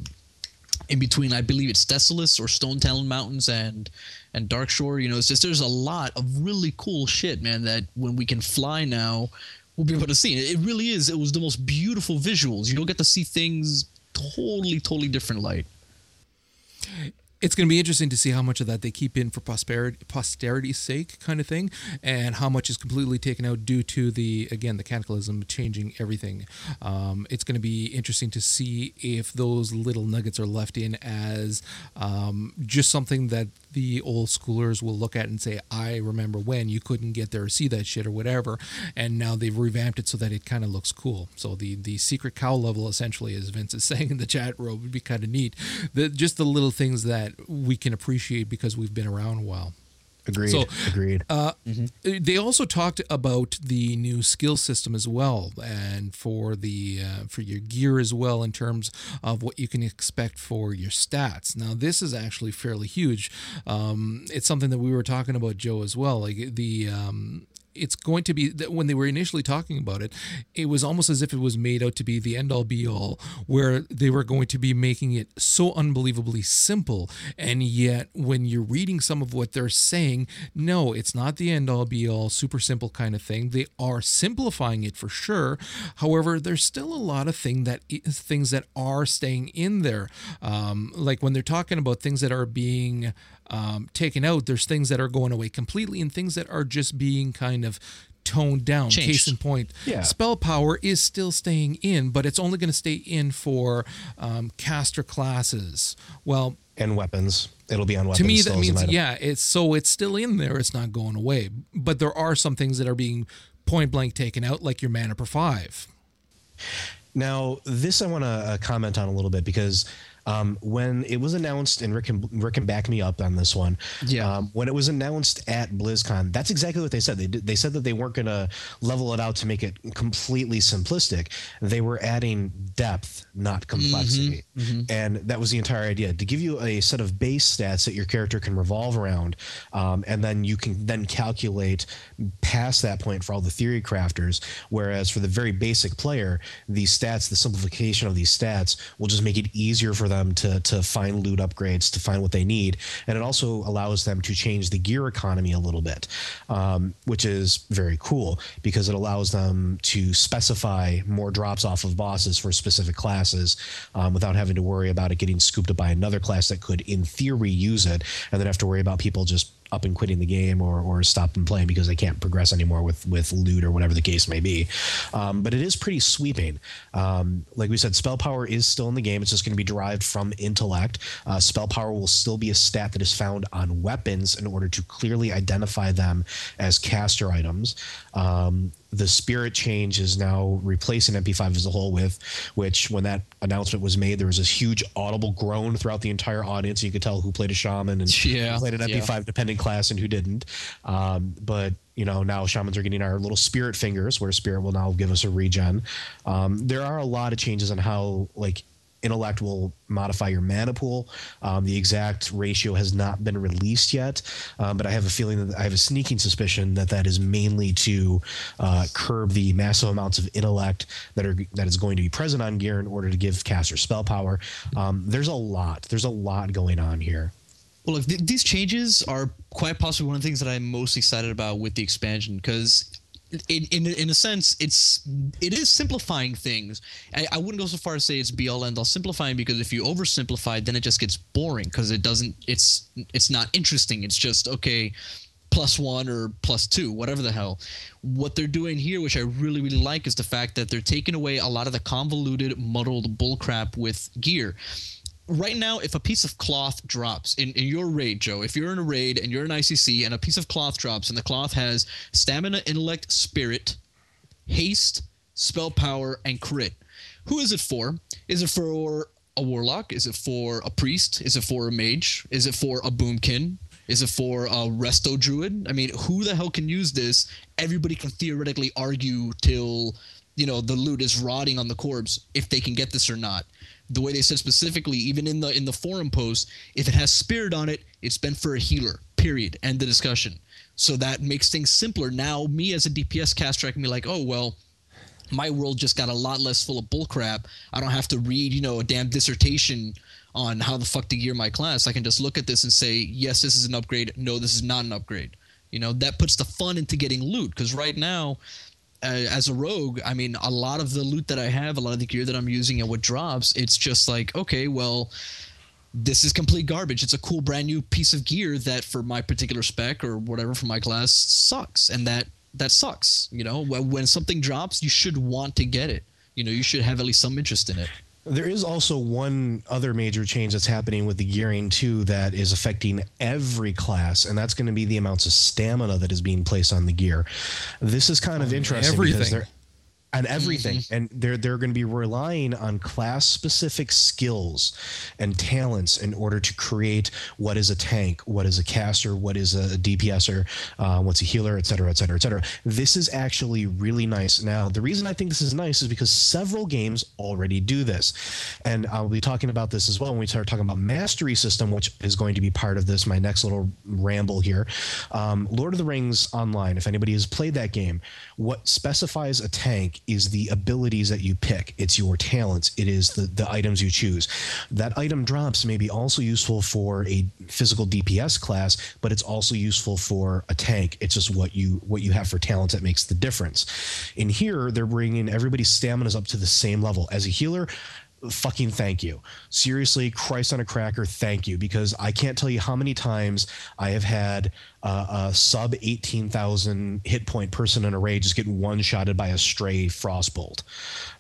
in between I believe it's Desolace or Stonetalon Mountains and and Darkshore. You know, it's just there's a lot of really cool shit, man. That when we can fly now, we'll be able to see. It really is. It was the most beautiful visuals. You'll get to see things totally, totally different light. it's going to be interesting to see how much of that they keep in for prosperity, posterity's sake, kind of thing, and how much is completely taken out due to the again the cataclysm changing everything. Um, it's going to be interesting to see if those little nuggets are left in as um, just something that the old schoolers will look at and say, "I remember when you couldn't get there or see that shit or whatever," and now they've revamped it so that it kind of looks cool. So the the secret cow level, essentially, as Vince is saying in the chat room, would be kind of neat. The, just the little things that we can appreciate because we've been around a while. Agreed. So, Agreed. Uh, They also talked about the new skill system as well, and for the uh, for your gear as well, in terms of what you can expect for your stats. Now, this is actually fairly huge. Um, it's something that we were talking about, Joe, as well. Like the um, it's going to be that when they were initially talking about it, it was almost as if it was made out to be the end all be all, where they were going to be making it so unbelievably simple. And yet, when you're reading some of what they're saying, no, it's not the end all be all, super simple kind of thing. They are simplifying it for sure. However, there's still a lot of thing that things that are staying in there. Um, like when they're talking about things that are being um, taken out, there's things that are going away completely and things that are just being kind of toned down. Changed. Case in point, Yeah. spell power is still staying in, but it's only going to stay in for um, caster classes. Well, and weapons. It'll be on weapons. to me, that means yeah, it's so it's still in there. It's not going away. But there are some things that are being point blank taken out, like your mana per five. Now, this I want to uh, comment on a little bit because um, when it was announced, and Rick can, Rick can back me up on this one. Yeah. Um, when it was announced at BlizzCon, that's exactly what they said. They did, they said that they weren't going to level it out to make it completely simplistic. They were adding depth, not complexity, and that was the entire idea to give you a set of base stats that your character can revolve around, um, and then you can then calculate past that point for all the theory crafters. Whereas for the very basic player, these stats, the simplification of these stats, will just make it easier for them to to find loot upgrades, to find what they need, and it also allows them to change the gear economy a little bit, um, which is very cool because it allows them to specify more drops off of bosses for specific classes um, without having to worry about it getting scooped up by another class that could, in theory, use it, and then have to worry about people just up and quitting the game or, or stop and playing because they can't progress anymore with with loot or whatever the case may be. Um, but it is pretty sweeping. Um, like we said, spell power is still in the game. It's just going to be derived from intellect. Uh, spell power will still be a stat that is found on weapons in order to clearly identify them as caster items. Um, the spirit change is now replacing MP5 as a whole with, which when that announcement was made, there was this huge audible groan throughout the entire audience. You could tell who played a shaman and Yeah, who played an. MP5 dependent class and who didn't. Um, but you know now shamans are getting our little spirit fingers, where spirit will now give us a regen. Um, there are a lot of changes on how like intellect will modify your mana pool. Um, the exact ratio has not been released yet, um, but I have a feeling that I have a sneaking suspicion that that is mainly to uh, curb the massive amounts of intellect that are that is going to be present on gear in order to give caster spell power. Um, there's a lot. There's a lot going on here. Well, look, th- these changes are quite possibly one of the things that I'm most excited about with the expansion because. In, in in a sense, it's it is simplifying things. I, I wouldn't go so far as say it's be all end all simplifying because if you oversimplify, then it just gets boring because it doesn't. It's it's not interesting. It's just okay, plus one or plus two, whatever the hell. What they're doing here, which I really really like, is the fact that they're taking away a lot of the convoluted, muddled bullcrap with gear right now, if a piece of cloth drops in, in your raid, Joe, if you're in a raid and you're an ICC and a piece of cloth drops and the cloth has stamina, intellect, spirit, haste, spell power, and crit, who is it for? Is it for a warlock? Is it for a priest? Is it for a mage? Is it for a boomkin? Is it for a resto druid? I mean, who the hell can use this? Everybody can theoretically argue till you know the loot is rotting on the corpse if they can get this or not the way they said specifically even in the in the forum post if it has spirit on it it's been for a healer period. End the discussion. So that makes things simpler. Now me as a dps caster i can be like oh well my world just got a lot less full of bullcrap. I don't have to read you know a damn dissertation on how the fuck to gear my class. I can just look at this and say yes this is an upgrade. No this is not an upgrade. You know that puts the fun into getting loot because right now Uh, as a rogue, I mean, a lot of the loot that I have, a lot of the gear that I'm using and what drops, it's just like, okay, well, this is complete garbage. It's a cool brand new piece of gear that for my particular spec or whatever for my class sucks. And that that sucks. You know, when when something drops, you should want to get it. You know, you should have at least some interest in it. There is also one other major change that's happening with the gearing too that is affecting every class, and that's going to be the amounts of stamina that is being placed on the gear. This is kind of interesting because everything. And everything. Mm-hmm. and they're they're going to be relying on class specific skills and talents in order to create what is a tank what is a caster what is a dpser uh, what's a healer et cetera et cetera et cetera. This is actually really nice. Now the reason i think this is nice is because several games already do this. And i'll be talking about this as well when we start talking about mastery system which is going to be part of this my next little ramble here. Um, lord of the rings online if anybody has played that game what specifies a tank is the abilities that you pick. It's your talents. It is the, the items you choose. That item drops may be also useful for a physical dps class but it's also useful for a tank. It's just what you what you have for talents that makes the difference. In here they're bringing everybody's stamina up to the same level. As a healer fucking thank you. Seriously, Christ on a cracker, thank you. Because I can't tell you how many times I have had uh, a sub 18,000 hit point person in a raid just getting one shotted by a stray frostbolt.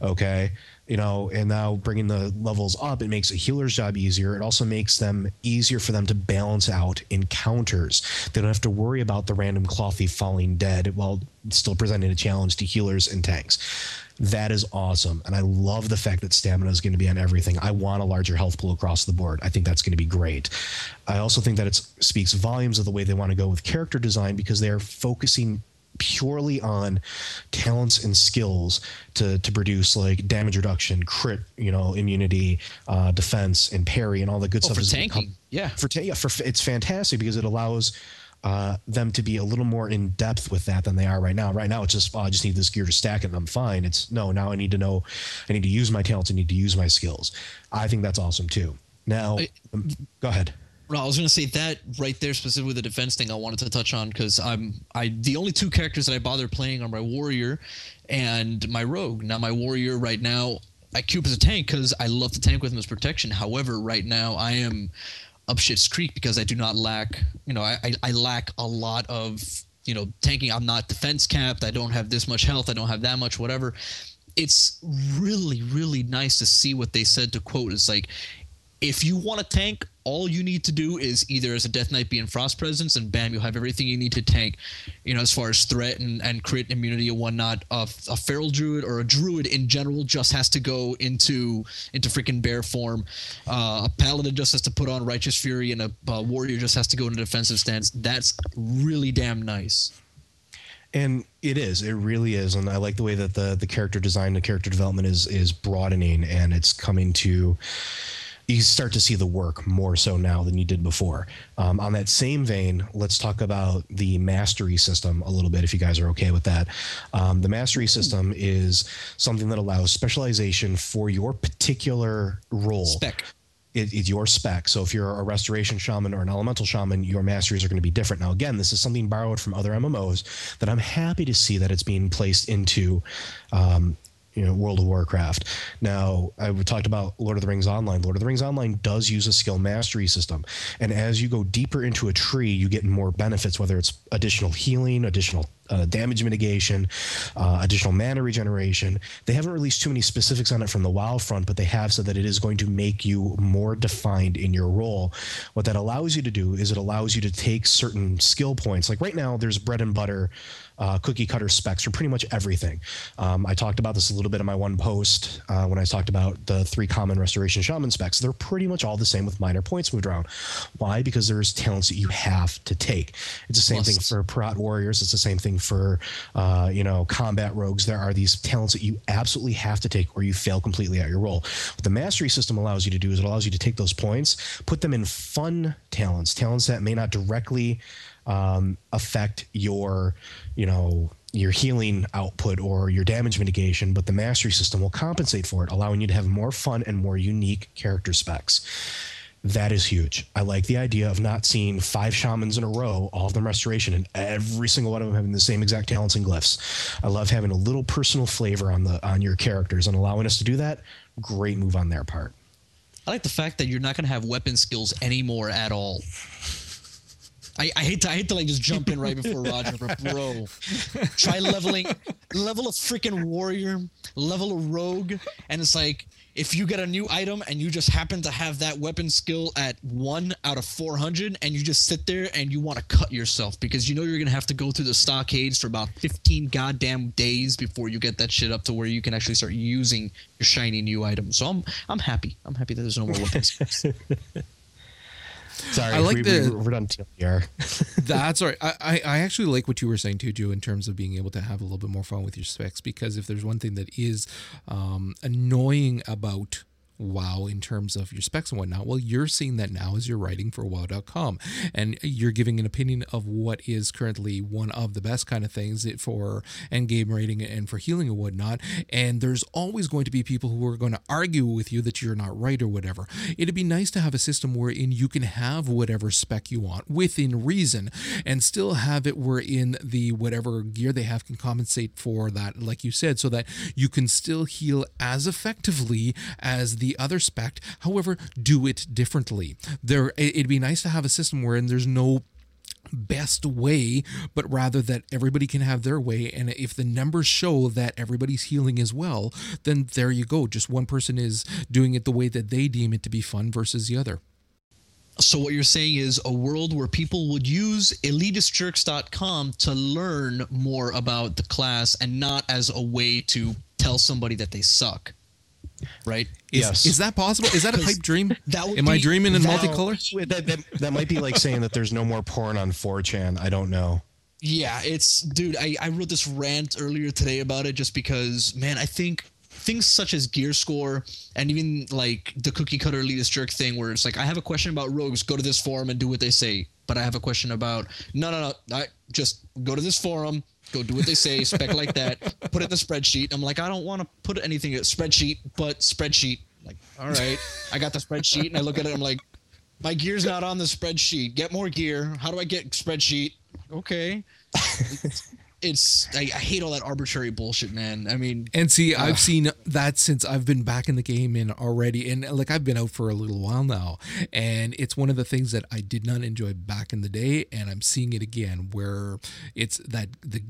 Okay. You know, and now bringing the levels up, it makes a healer's job easier. It also makes them easier for them to balance out encounters. They don't have to worry about the random clothy falling dead while still presenting a challenge to healers and tanks. That is awesome. And I love the fact that stamina is going to be on everything. I want a larger health pool across the board. I think that's going to be great. I also think that it speaks volumes of the way they want to go with character design because they're focusing purely on talents and skills to to produce like damage reduction, crit, you know, immunity, uh, defense, and parry, and all the good Oh, stuff. for tanking, yeah. for ta- yeah, for it's fantastic because it allows uh, them to be a little more in depth with that than they are right now. Right now, it's just oh, I just need this gear to stack it and I'm fine. It's no, now I need to know, I need to use my talents, I need to use my skills. I think that's awesome too. Now, I- um, go ahead. Well, I was gonna say that right there, specifically the defense thing. I wanted to touch on because I'm I the only two characters that I bother playing are my warrior and my rogue. Now my warrior right now I cube as a tank because I love to tank with him as protection. However, right now I am up shit's creek because I do not lack. You know, I I, I lack a lot of you know tanking. I'm not defense capped. I don't have this much health. I don't have that much whatever. It's really really nice to see what they said to quote. It's like if you want to tank, all you need to do is either as a Death Knight be in Frost Presence, and bam, you'll have everything you need to tank. You know, as far as threat and, and crit immunity and whatnot. Uh, a feral druid or a druid in general just has to go into into freaking bear form. Uh, a paladin just has to put on Righteous Fury, and a, a warrior just has to go into defensive stance. That's really damn nice. And it is, it really is, and I like the way that the the character design, the character development is is broadening, and it's coming to. You start to see the work more so now than you did before. Um, on that same vein, let's talk about the mastery system a little bit, if you guys are okay with that. Um, the mastery system is something that allows specialization for your particular role Spec. it, it's your spec. So if you're a restoration shaman or an elemental shaman, your masteries are going to be different. Now, again, this is something borrowed from other MMOs that I'm happy to see that it's being placed into. Um, you know, World of Warcraft. Now, I talked about Lord of the Rings Online. Lord of the Rings Online does use a skill mastery system, and as you go deeper into a tree, you get more benefits, whether it's additional healing, additional uh, damage mitigation, uh, additional mana regeneration. They haven't released too many specifics on it from the WoW front, but they have said that it is going to make you more defined in your role. What that allows you to do is it allows you to take certain skill points. Like right now, there's bread and butter. Uh, cookie cutter specs for pretty much everything. Um, I talked about this a little bit in my one post uh, when I talked about the three common restoration shaman specs. They're pretty much all the same with minor points moved around. Why? Because there's talents that you have to take. It's the same thing for Prot warriors. It's the same thing for uh, you know combat rogues. There are these talents that you absolutely have to take, or you fail completely at your role. What the mastery system allows you to do is it allows you to take those points, put them in fun talents, talents that may not directly um, affect your you know your healing output or your damage mitigation, but the mastery system will compensate for it, allowing you to have more fun and more unique character specs. That is huge. I like the idea of not seeing five shamans in a row, all of them restoration, and every single one of them having the same exact talents and glyphs. I love having a little personal flavor on the on your characters and allowing us to do that. Great move on their part. I like the fact that you're not gonna have weapon skills anymore at all. I, I hate to I hate to like just jump in right before Roger, but bro, try leveling level a freaking warrior, level a rogue, and it's like if you get a new item and you just happen to have that weapon skill at one out of 400 and you just sit there and you want to cut yourself because you know you're going to have to go through the stockades for about 15 goddamn days before you get that shit up to where you can actually start using your shiny new item. So I'm I'm happy. I'm happy that there's no more weapons. Sorry, I like we, the- we, we're done TLDR. That's all right. I, I I actually like what you were saying too, Joe, in terms of being able to have a little bit more fun with your specs. Because if there's one thing that is um, annoying about WoW in terms of your specs and whatnot, well, you're seeing that now as you're writing for WoW.com, and you're giving an opinion of what is currently one of the best kind of things for end game rating and for healing and whatnot. And there's always going to be people who are going to argue with you that you're not right or whatever. It'd be nice to have a system wherein you can have whatever spec you want within reason and still have it wherein the whatever gear they have can compensate for that, like you said, so that you can still heal as effectively as the other spec. However, do it differently. There, it- it'd be nice to have a system wherein there's no best way, but rather that everybody can have their way. And if the numbers show that everybody's healing as well, then there you go. Just one person is doing it the way that they deem it to be fun versus the other. So what you're saying is a world where people would use elitistjerks.com to learn more about the class and not as a way to tell somebody that they suck. Right? Is, Yes. is that possible? Is that a pipe dream? That would Am I dreaming in that- multicolor? that, that, that might be like saying that there's no more porn on 4chan. I don't know. Yeah, it's dude, I, I wrote this rant earlier today about it just because man, I think things such as gear score and even like the cookie cutter elitist jerk thing where it's like I have a question about rogues, go to this forum and do what they say. But I have a question about no no no I just go to this forum, go do what they say, spec like that, put it in the spreadsheet. I'm like, I don't want to put anything in spreadsheet, but spreadsheet. Like, all right. I got the spreadsheet and I look at it, I'm like, my gear's not on the spreadsheet. Get more gear. How do I get spreadsheet? Okay. It's I, I hate all that arbitrary bullshit, man. I mean, And see, I've seen that since I've been back in the game and already, and like I've been out for a little while now, and it's one of the things that I did not enjoy back in the day, and I'm seeing it again, where it's that the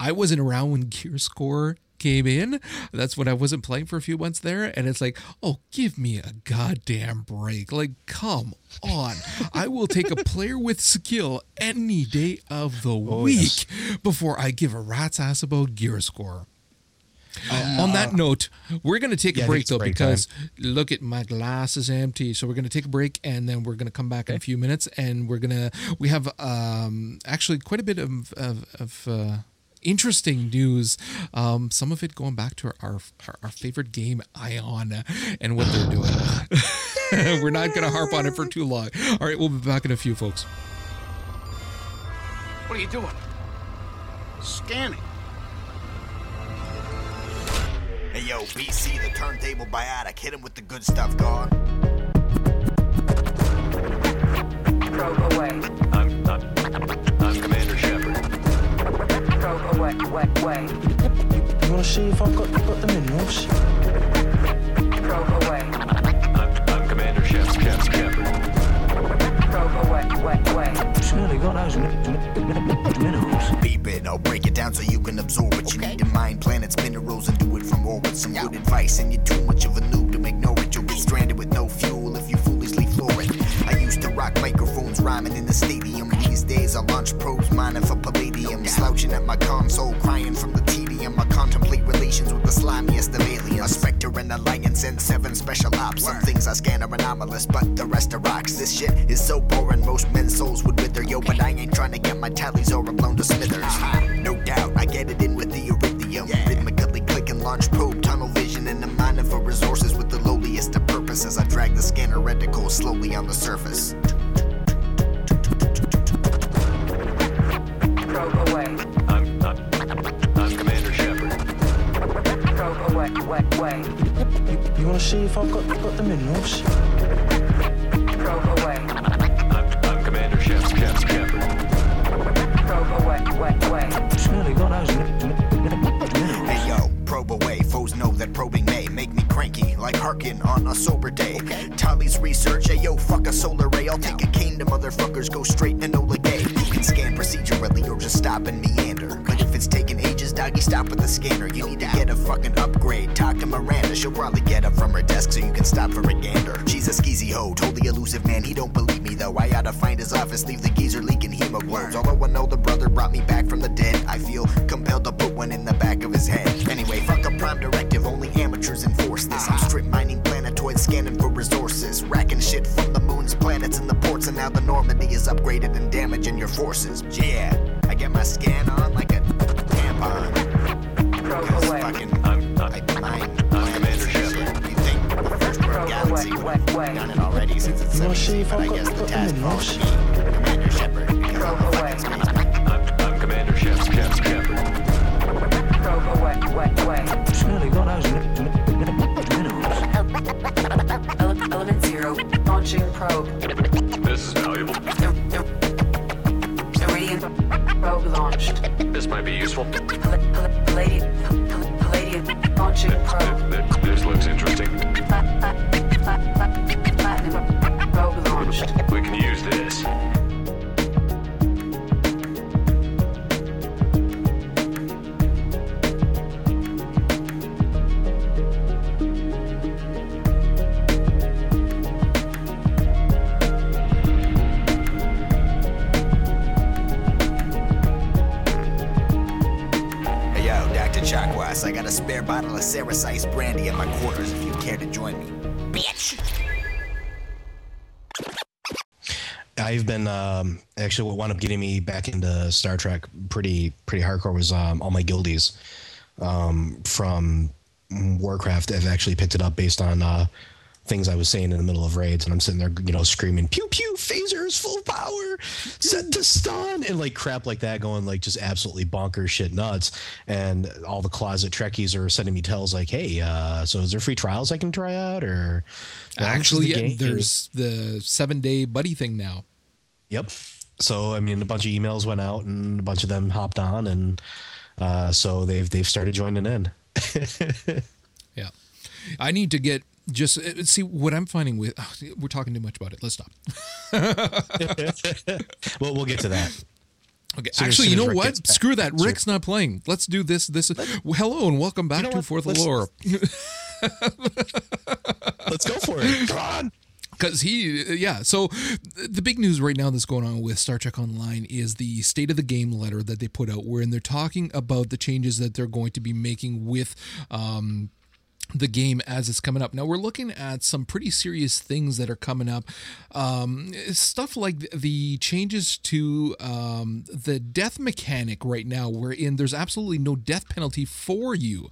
I wasn't around when Gear Score came in. That's when I wasn't playing for a few months there, and it's like, oh, give me a goddamn break! Like, come on, I will take a player with skill any day of the week yes. before I give a rat's ass about Gear Score. On that note, we're going to take Yeah, a break though break because look at my glass is empty. So we're going to take a break and then we're going to come back in a few minutes and we're going to we have um actually quite a bit of of, of uh Interesting news. Um, some of it going back to our, our our favorite game, Aion, and what they're doing. we're not going to harp on it for too long. All right, we'll be back in a few, folks. What are you doing? Scanning. Hey yo, BC, the turntable biotic. Hit him with the good stuff, God. Probe away. Probe away. Way. Way. You wanna see if I've got, got the minerals? Probe away. I'm, I'm Commander Shep, Shep, Shepard. Probe away. Way. Way. Surely got those mi- mi- mi- minerals. Beep it, I'll break it down so you can absorb it. You need to mine planets, minerals, and do it from orbit. Some good advice, and you're too much of a noob to ignore it. You'll get stranded with no fuel if you foolishly floor it. I used to rock microphones rhyming in the stadium. These days I launch probes mining for palladium. Slouching at my console, crying from the tedium. I contemplate relations with the slimiest of aliens. A specter and a lion send seven special ops. Some things I scan are anomalous, but the rest are rocks. This shit is so boring, most men's souls would wither. Yo, but I ain't trying to get my tallies aura blown to smithers. Uh-huh. No doubt, I get it in with the iridium. Rhythmically click and launch probe, tunnel vision, and I'm mining for resources with the lowliest of purpose as I drag the scanner reticle slowly on the surface. Probe away. I'm, I'm, I'm Commander Shepard. Probe away. Way. Way. You, you wanna see if I've got, got the minerals? Probe away. I'm, I'm Commander Shep, Shep, Shepard. Probe away. Way. Way. Surely got those. Hey yo, probe away. Foes know that probing may make me cranky, like Harkin on a sober day. Tully's research, hey yo, fuck a solar ray. I'll take a cane to motherfuckers, go straight and Ola gay. Can scan procedurally or just stop and meander. But if it's taking ages. Doggy, stop with the scanner. You need to get a fucking upgrade. Talk to Miranda, she'll probably get up from her desk so you can stop for a gander. She's a skeezy hoe, totally Illusive Man. He don't believe me though. I oughta find his office, leave the geezer leaking hemoglobes. Although I know the brother brought me back from the dead, I feel compelled to put one in the back of his head. Anyway, fuck a prime directive, only amateurs enforce this. I'm strip mining planetoids, scanning for resources, racking shit now the Normandy is upgraded and damaging your forces. Yeah, I get my scan on like a tampon. Cause fucking, I'm, I mine I'm Commander Shepard. you think the first world galaxy would have done it already since it's 70s, but I guess the task force actually what wound up getting me back into Star Trek pretty pretty hardcore was um, all my guildies um, from Warcraft. I've actually picked it up based on uh, things I was saying in the middle of raids, and I'm sitting there, you know, screaming "pew pew, phasers, full power, set to stun," and like crap like that, going like just absolutely bonkers shit nuts. And all the closet Trekkies are sending me tells like, "Hey, uh, so is there free trials I can try out?" Or Actually, the yeah, there's the seven day buddy thing now. Yep. So I mean, a bunch of emails went out, and a bunch of them hopped on, and uh, so they've they've started joining in. Yeah. I need to get just uh, see what I'm finding with. oh, we're talking too much about it. Let's stop. well, we'll get to that. Okay. Actually, you know Rick what? Screw that. Sure. Rick's not playing. Let's do this. This. Well, hello and welcome back know to what? For the Let's- Lore. Let's go for it. Come on. Because he yeah. So the big news right now that's going on with star trek online is the state of the game letter that they put out wherein they're talking about the changes that they're going to be making with um the game as it's coming up. Now we're looking at some pretty serious things that are coming up. Um, stuff like the changes to um, the death mechanic right now, wherein there's absolutely no death penalty for you.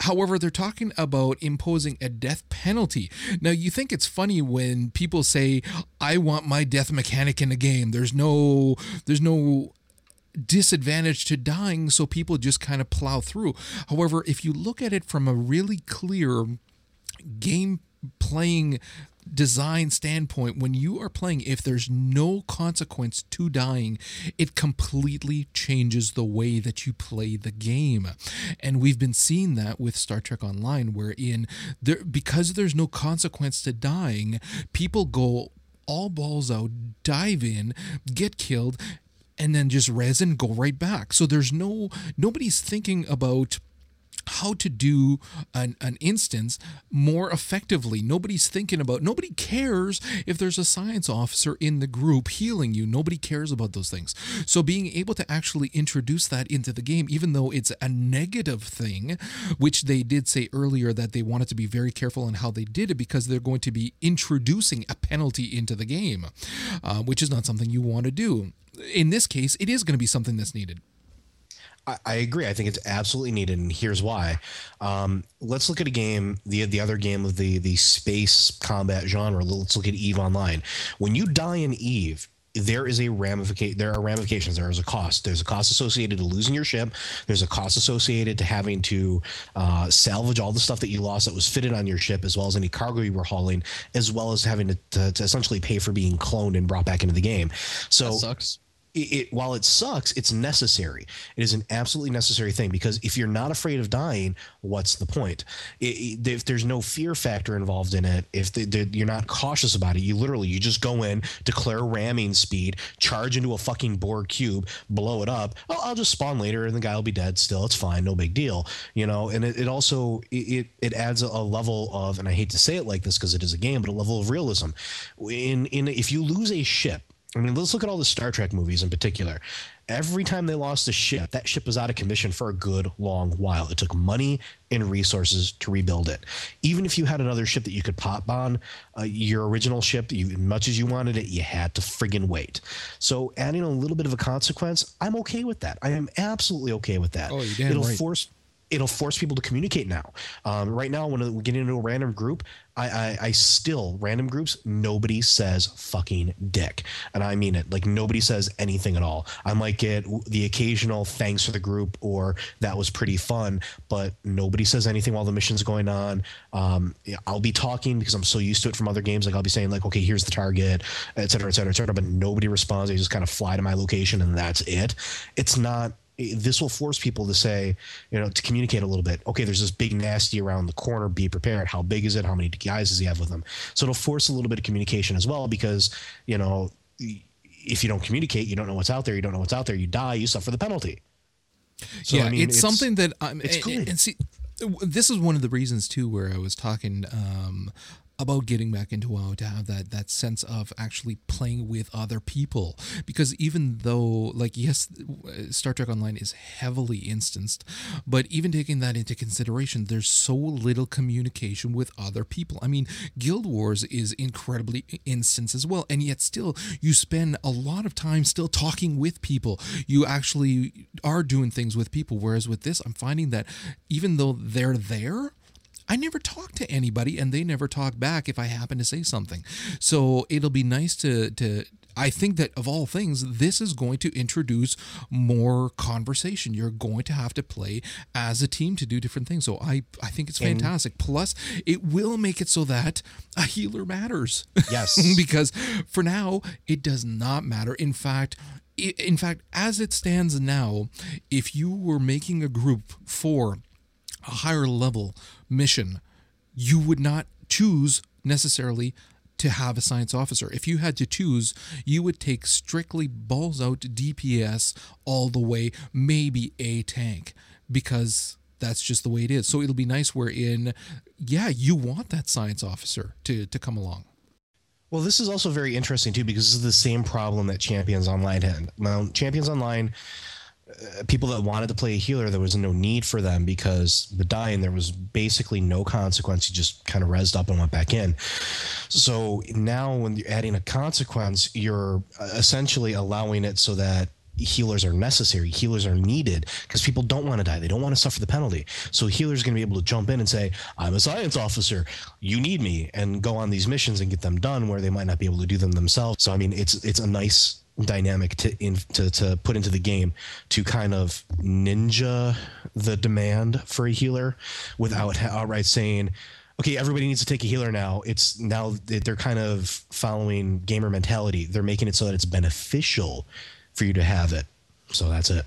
However, they're talking about imposing a death penalty. Now you think it's funny when people say, "I want my death mechanic in the game." There's no, there's no disadvantage to dying, so people just kind of plow through. However, if you look at it from a really clear game playing design standpoint, when you are playing, if there's no consequence to dying, it completely changes the way that you play the game. And we've been seeing that with Star Trek Online, wherein there because there's no consequence to dying, people go all balls out, dive in, get killed, and then just resin go right back. So there's no nobody's thinking about how to do an, an instance more effectively. Nobody's thinking about, nobody cares if there's a science officer in the group healing you. Nobody cares about those things. So being able to actually introduce that into the game, even though it's a negative thing, which they did say earlier that they wanted to be very careful on how they did it because they're going to be introducing a penalty into the game, uh, which is not something you want to do. In this case, it is going to be something that's needed. I, agree. I think it's absolutely needed, and here's why. Um, let's look at a game, the the other game of the the space combat genre. Let's look at Eve Online. When you die in Eve, there is a ramification. There are ramifications. There is a cost. There's a cost associated to losing your ship. There's a cost associated to having to uh, salvage all the stuff that you lost that was fitted on your ship, as well as any cargo you were hauling, as well as having to, to, to essentially pay for being cloned and brought back into the game. So That sucks. It, it while it sucks, it's necessary. It is an absolutely necessary thing because if you're not afraid of dying, what's the point? It, if there's no fear factor involved in it, if the, the, you're not cautious about it, you literally you just go in, declare ramming speed, charge into a fucking Borg cube, blow it up. Oh, I'll just spawn later and the guy will be dead. Still, it's fine, no big deal, you know. And it, it also it it adds a, a level of, and I hate to say it like this because it is a game, but a level of realism. In in if you lose a ship I mean, let's look at all the Star Trek movies in particular. Every time they lost a ship, that ship was out of commission for a good long while. It took money and resources to rebuild it. Even if you had another ship that you could pop on, uh, your original ship, you, as much as you wanted it, you had to friggin' wait. So adding a little bit of a consequence, I'm okay with that. I am absolutely okay with that. Oh, you're damn It'll right. force it'll force people to communicate now. Um, right now, when we get into a random group, I, I, I still random groups. Nobody says fucking dick, and I mean it. Like nobody says anything at all. I might get the occasional thanks for the group or that was pretty fun, but nobody says anything while the mission's going on. Um, I'll be talking because I'm so used to it from other games. Like I'll be saying like, okay, here's the target, et cetera, et cetera, et cetera. But nobody responds. They just kind of fly to my location and that's it. It's not this will force people to say, you know, to communicate a little bit. Okay, there's this big nasty around the corner. Be prepared. How big is it? How many guys does he have with him? So it'll force a little bit of communication as well because, you know, if you don't communicate, you don't know what's out there. You don't know what's out there. You die. You suffer the penalty. So, yeah, I mean, it's, something that I'm. it's and- good. And see, this is one of the reasons too, where I was talking um, about getting back into WoW to have that that sense of actually playing with other people. Because even though, like, yes, Star Trek Online is heavily instanced, but even taking that into consideration, there's so little communication with other people. I mean, Guild Wars is incredibly instanced as well, and yet still you spend a lot of time still talking with people. You actually are doing things with people. Whereas with this, I'm finding that even though they're there, I never talk to anybody and they never talk back if I happen to say something. So it'll be nice to to I think that of all things, this is going to introduce more conversation. You're going to have to play as a team to do different things. So I, I think it's And- fantastic. Plus, it will make it so that a healer matters. Yes. because for now, it does not matter. In fact, in fact, as it stands now, if you were making a group for a higher level mission, you would not choose necessarily to have a science officer. If you had to choose, you would take strictly balls out DPS all the way, maybe a tank, because that's just the way it is. So it'll be nice wherein, yeah, you want that science officer to, to come along. Well, this is also very interesting too because this is the same problem that Champions Online had. Champions Online, people that wanted to play a healer, there was no need for them because the dying there was basically no consequence. You just kind of rezzed up and went back in. So now, when you're adding a consequence, you're essentially allowing it so that healers are necessary healers are needed because people don't want to die they don't want to suffer the penalty so healers going to be able to jump in and say i'm a science officer you need me and go on these missions and get them done where they might not be able to do them themselves so i mean it's it's a nice dynamic to in to, to put into the game to kind of ninja the demand for a healer without outright saying okay everybody needs to take a healer now it's now that they're kind of following gamer mentality they're making it so that it's beneficial for you to have it so that's it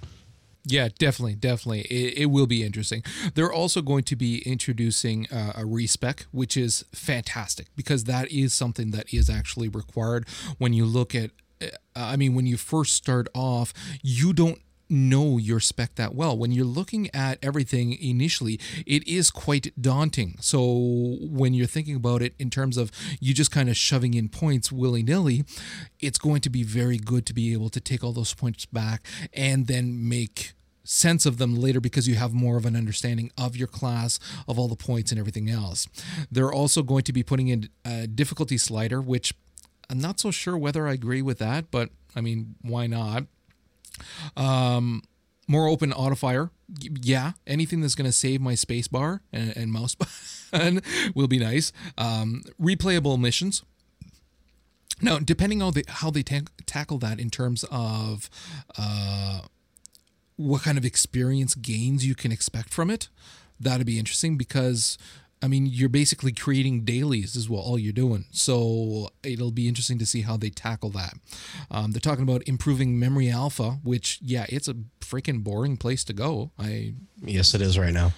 Yeah, definitely, definitely. It, it will be interesting. They're also going to be introducing uh, a respec, which is fantastic because that is something that is actually required when you look at. Uh, I mean, when you first start off, you don't know your spec that well. When you're looking at everything initially, it is quite daunting. So when you're thinking about it in terms of you just kind of shoving in points willy nilly, it's going to be very good to be able to take all those points back and then make sense of them later because you have more of an understanding of your class, of all the points and everything else. They're also going to be putting in a difficulty slider, which I'm not so sure whether I agree with that, but I mean, why not? Um, more open auto fire. Yeah, anything that's going to save my space bar and, and mouse button will be nice. Um, replayable missions. Now, depending on the, how they ta- tackle that in terms of uh, what kind of experience gains you can expect from it, that'd be interesting because I mean, you're basically creating dailies is what all you're doing. So it'll be interesting to see how they tackle that. Um, they're talking about improving memory alpha, which yeah, it's a freaking boring place to go. I Yes, it is right now.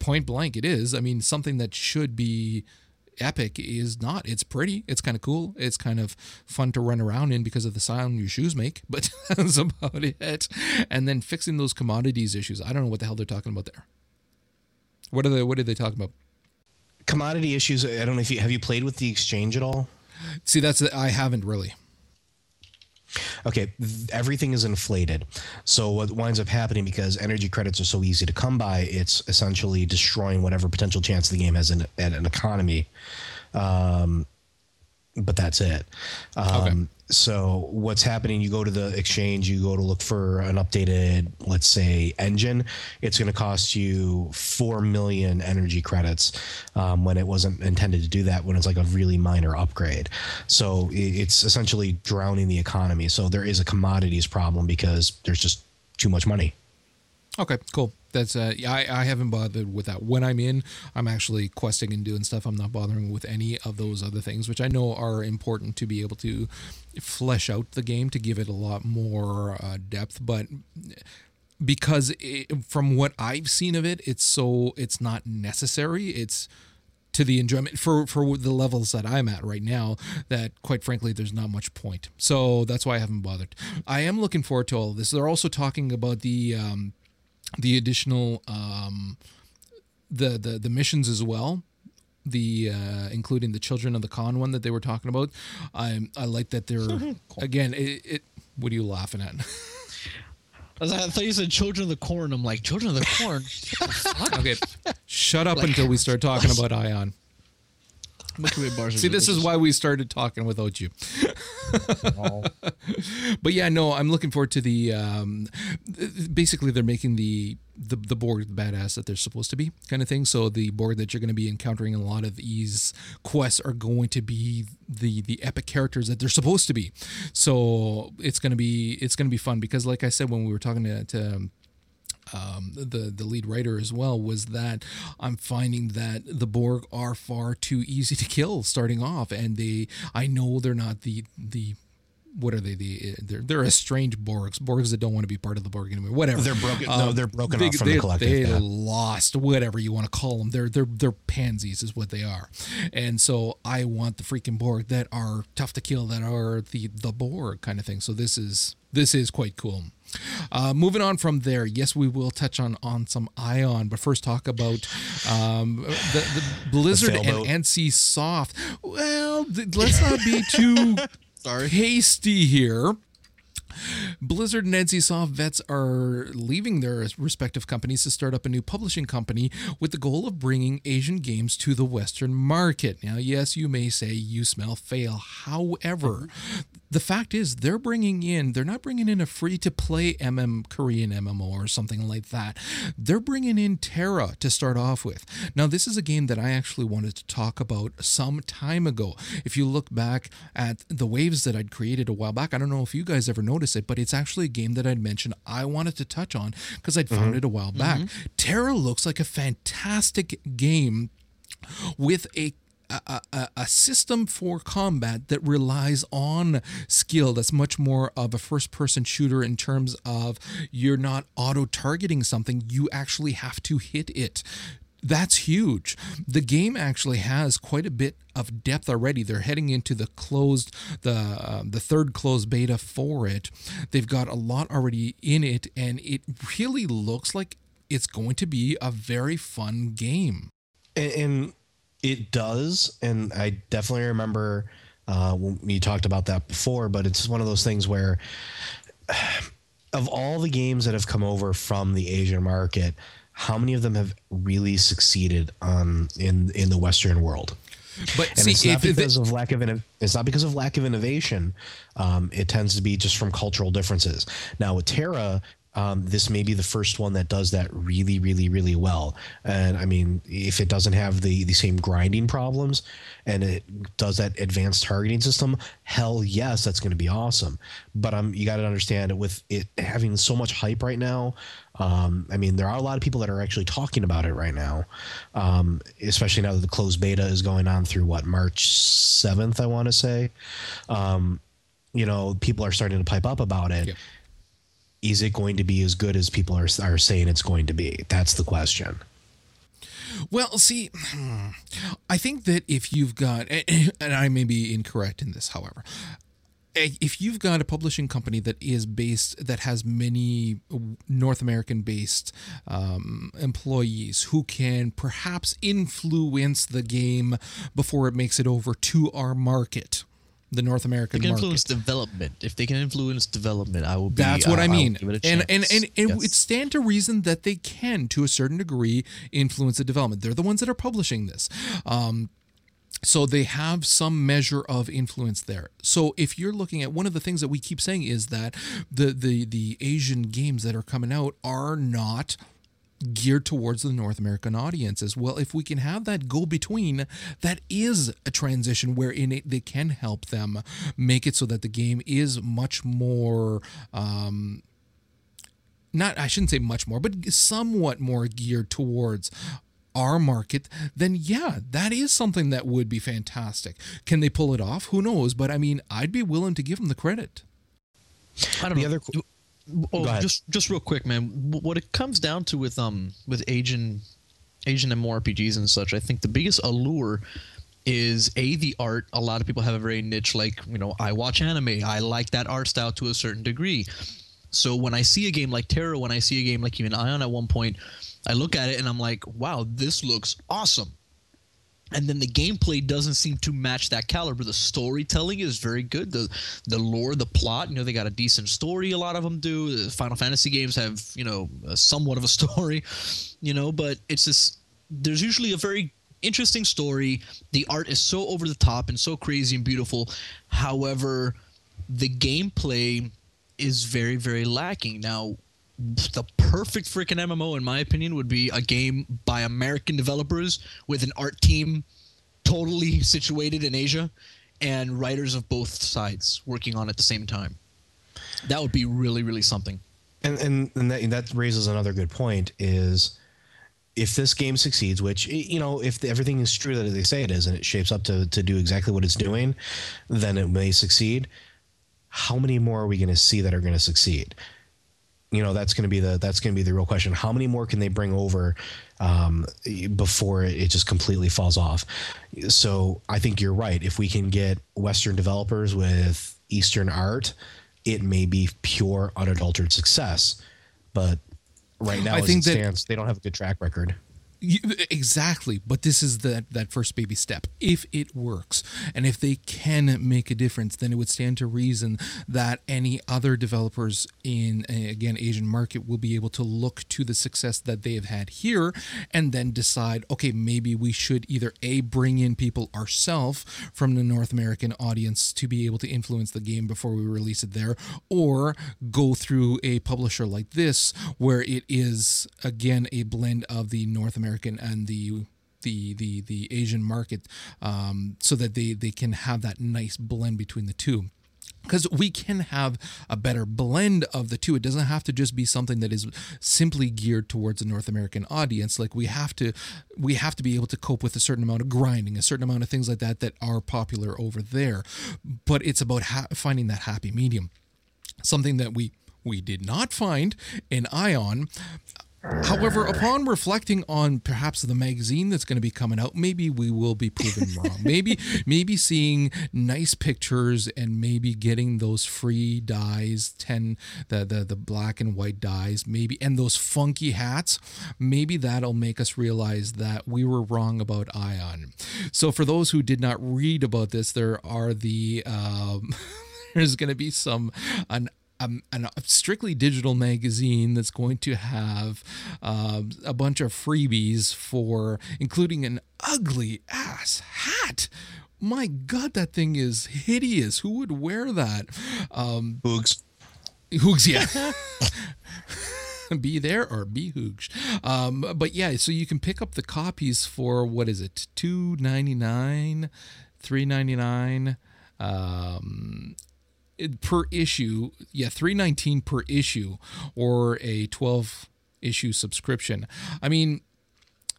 point blank, it is. I mean, something that should be epic is not. It's pretty. It's kind of cool. It's kind of fun to run around in because of the sound your shoes make, but that's about it. And then fixing those commodities issues. I don't know what the hell they're talking about there. What are they? What are they talking about? Commodity issues. I don't know if you have you played with the exchange at all. See, that's I haven't really. Okay, everything is inflated. So what winds up happening because energy credits are so easy to come by, it's essentially destroying whatever potential chance the game has in at an economy. Um, but that's it. Um, So what's happening? You go to the exchange, you go to look for an updated, let's say, engine. It's going to cost you four million energy credits um, when it wasn't intended to do that. When it's like a really minor upgrade, so it's essentially drowning the economy. So there is a commodities problem because there's just too much money. Okay, cool. That's uh, I I haven't bothered with that. When I'm in, I'm actually questing and doing stuff. I'm not bothering with any of those other things, which I know are important to be able to flesh out the game to give it a lot more uh, depth. But because it, from what I've seen of it, it's so it's not necessary. It's to the enjoyment for for the levels that I'm at right now that quite frankly there's not much point. So that's why I haven't bothered. I am looking forward to all this. They're also talking about the um, the additional um, the the the missions as well. The uh, including the children of the con one that they were talking about. I I like that they're again it, it. What are you laughing at? I, was like, I thought you said children of the corn. I'm like children of the corn. okay, shut up Like- until we start talking about Aion. Microwave bars. are See, this is why we started talking without you. but yeah, no, I'm looking forward to the. Um, basically, they're making the the the Borg the badass that they're supposed to be, kind of thing. So the Borg that you're going to be encountering in a lot of these quests are going to be the the epic characters that they're supposed to be. So it's gonna be it's gonna be fun because, like I said, when we were talking to. to um, the the lead writer as well was that I'm finding that the Borg are far too easy to kill starting off, and they I know they're not the the what are they? The they're they're estranged Borgs Borgs that don't want to be part of the Borg anymore whatever. They're broken- no, they're broken off from the they, collective, they yeah. lost whatever you want to call them they're they're they're pansies is what they are. And so I want the freaking Borg that are tough to kill that are the the Borg kind of thing. So this is this is quite cool uh, moving on from there, yes, we will touch on on some Aion, but first talk about um, the, the Blizzard and sailboat. NCSoft. Well, th- let's not be too hasty here. Blizzard and NCSoft vets are leaving their respective companies to start up a new publishing company with the goal of bringing Asian games to the Western market. Now, yes, you may say you smell fail. However, the fact is they're bringing in, they're not bringing in a free to play MM Korean MMO or something like that. They're bringing in TERA to start off with. Now, this is a game that I actually wanted to talk about some time ago. If you look back at the waves that I'd created a while back, I don't know if you guys ever noticed it, but it's actually a game that I'd mentioned I wanted to touch on because I'd found Mhm. it a while back. TERA looks like a fantastic game with a a, a, a system for combat that relies on skill that's much more of a first person shooter in terms of you're not auto targeting something you actually have to hit it that's huge. The game actually has quite a bit of depth already. They're heading into the closed, the uh, the third closed beta for it. They've got a lot already in it, and it really looks like it's going to be a very fun game. and, and it does and i definitely remember uh, we talked about that before but it's one of those things where of all the games that have come over from the asian market how many of them have really succeeded on in in the western world But and see, it's not if- if because it- of lack of inno- it's not because of lack of innovation. Um, it tends to be just from cultural differences. Now with TERA, um, this may be the first one that does that really, really, really well. And I mean, if it doesn't have the the same grinding problems, and it does that advanced targeting system, hell yes, that's going to be awesome. But um, you got to understand with it having so much hype right now. Um, I mean, there are a lot of people that are actually talking about it right now, um, especially now that the closed beta is going on through what March seventh, I want to say. Um, you know, people are starting to pipe up about it. Is it going to be as good as people are are saying it's going to be? That's the question. Well, see, I think that if you've got, and I may be incorrect in this, however, if you've got a publishing company that is based that has many North American based um, employees who can perhaps influence the game before it makes it over to our market, the North American They can market. influence development. If they can influence development, I will be. That's what I, I mean. give it a And and and, and Yes. it stand to reason that they can, to a certain degree, influence the development. They're the ones that are publishing this. Um, so they have some measure of influence there. So if you're looking at one of the things that we keep saying is that the the the Asian games that are coming out are not geared towards the North American audiences. Well, if we can have that go between, that is a transition wherein it, they can help them make it so that the game is much more. Um, not, I shouldn't say much more, but somewhat more geared towards our market, then yeah, that is something that would be fantastic. Can they pull it off? Who knows? But I mean, I'd be willing to give them the credit. I don't The know. other qu- oh, just just real quick, man. What it comes down to with um with Asian Asian MMORPGs and such, I think the biggest allure is a the art. A lot of people have a very niche, like you know, I watch anime. I like that art style to a certain degree. So when I see a game like TERA, when I see a game like even Aion at one point, I look at it and I'm like, wow, this looks awesome. And then the gameplay doesn't seem to match that caliber. The storytelling is very good. The the lore, the plot, you know, they got a decent story. A lot of them do. The Final Fantasy games have, you know, somewhat of a story, you know, but it's just there's usually a very interesting story. The art is so over the top and so crazy and beautiful. However, the gameplay is very very lacking. Now, the perfect freaking MMO, in my opinion, would be a game by American developers with an art team totally situated in Asia and writers of both sides working on at the same time. That would be really, really something. and and, and that, that raises another good point is if this game succeeds which you know if everything is true that they say it is and it shapes up to, to do exactly what it's doing then it may succeed how many more are we going to see that are going to succeed you know that's going to be the that's going to be the real question. How many more can they bring over um, before it just completely falls off? So i think you're right. If we can get western developers with eastern art it may be pure unadulterated success. But right now I think that- stands they don't have a good track record You, exactly, but this is that that first baby step. If it works, and if they can make a difference, then it would stand to reason that any other developers in again Asian market will be able to look to the success that they have had here, and then decide, okay, maybe we should either a bring in people ourselves from the North American audience to be able to influence the game before we release it there, or go through a publisher like this where it is again a blend of the North American and the the the the Asian market, um, so that they they can have that nice blend between the two. Because we can have a better blend of the two. It doesn't have to just be something that is simply geared towards a North American audience. Like we have to, we have to be able to cope with a certain amount of grinding, a certain amount of things like that that are popular over there. But it's about ha- finding that happy medium something that we we did not find in Aion. However, upon reflecting on perhaps the magazine that's going to be coming out, maybe we will be proven wrong. Maybe, maybe seeing nice pictures and maybe getting those free dyes, ten the the the black and white dyes, maybe, and those funky hats. Maybe that'll make us realize that we were wrong about Aion. So, for those who did not read about this, there are the um, there's going to be some an um, an, a strictly digital magazine that's going to have um, a bunch of freebies for including an ugly ass hat my god that thing is hideous who would wear that um boogs Hoogs, yeah. be there or be Hoogs. Um, but yeah, so you can pick up the copies for what is it? Two ninety nine, three ninety nine. Um, per issue, yeah, three nineteen per issue, or a twelve issue subscription. I mean,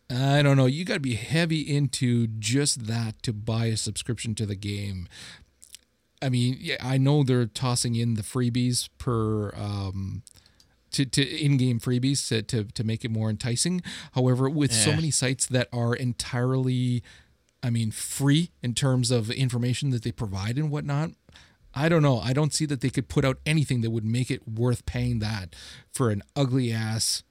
I don't know. You got to be heavy into just that to buy a subscription to the game. I mean, yeah, I know they're tossing in the freebies per um, to, to in-game freebies to, to to make it more enticing. However, with so many sites that are entirely, I mean, free in terms of information that they provide and whatnot, I don't know. I don't see that they could put out anything that would make it worth paying that for an ugly ass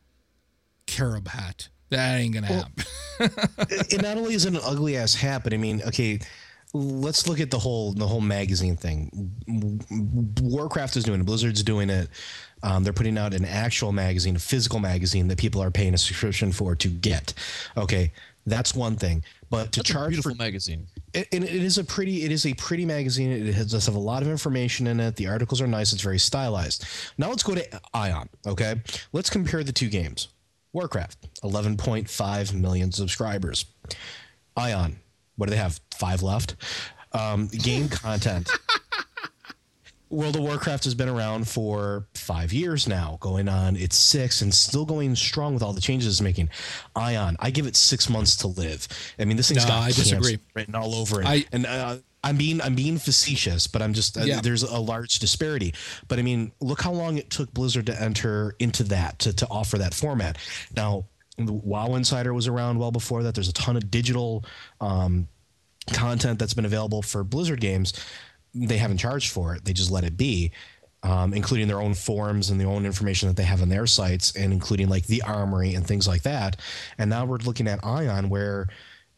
carob hat. That ain't gonna happen. it not only is it an ugly ass hat, but I mean, okay, let's look at the whole the whole magazine thing. Warcraft is doing it. Blizzard's doing it. Um, they're putting out an actual magazine, a physical magazine that people are paying a subscription for to get. Okay, that's one thing. But to That's a charge beautiful for magazine. It, is a pretty it is a pretty magazine. It does have a lot of information in it. The articles are nice. It's very stylized. Now let's go to Aion okay? Let's compare the two games. Warcraft 11.5 million subscribers. Aion what do they have? Five left? Um, game content World of Warcraft has been around for five years now, going on its six, and still going strong with all the changes it's making. Aion, I give it six months to live. I mean, this thing's No, got I disagree. written all over it. I- and uh, I'm being I'm being facetious, but I'm just uh, Yeah. there's a large disparity. But I mean, look how long it took Blizzard to enter into that to to offer that format. Now, WoW Insider was around well before that. There's a ton of digital. Um, content that's been available for Blizzard games, they haven't charged for it. They just let it be, um, including their own forums and the own information that they have on their sites, and including like the armory and things like that. And now we're looking at Aion, where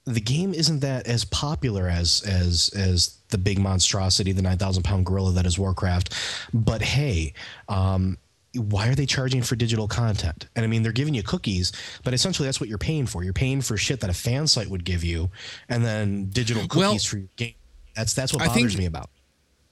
the game isn't that as popular as as as the big monstrosity, the nine thousand pound gorilla that is Warcraft. But hey. Um, why are they charging for digital content? And I mean, they're giving you cookies, but essentially that's what you're paying for. You're paying for shit that a fan site would give you, and then digital cookies Well, for your game. That's that's what bothers think- me about.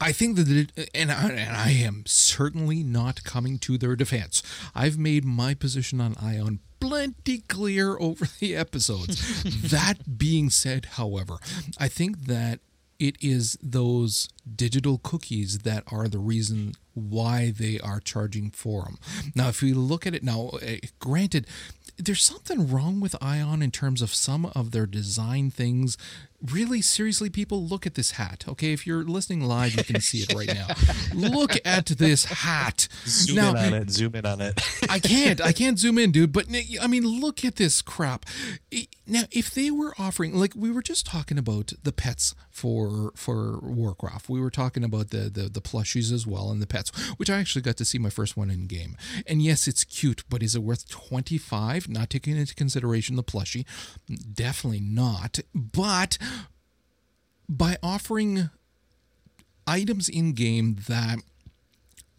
I think that, and I, and I am certainly not coming to their defense. I've made my position on Aion plenty clear over the episodes. that being said, however, I think that it is those digital cookies that are the reason why they are charging for them. Now, if we look at it now, eh, granted, there's something wrong with Aion in terms of some of their design things. Really, seriously, people, look at this hat. Okay, if you're listening live, you can see it right now. Look at this hat. Zoom now, in on it. Zoom in on it. I can't. I can't zoom in, dude. But I mean, look at this crap. Now, if they were offering, like we were just talking about the pets for for Warcraft, we were talking about the the, the plushies as well and the pets, which I actually got to see my first one in game. And yes, it's cute, but is it worth twenty five? Not taking into consideration the plushie, definitely not. But by offering items in game that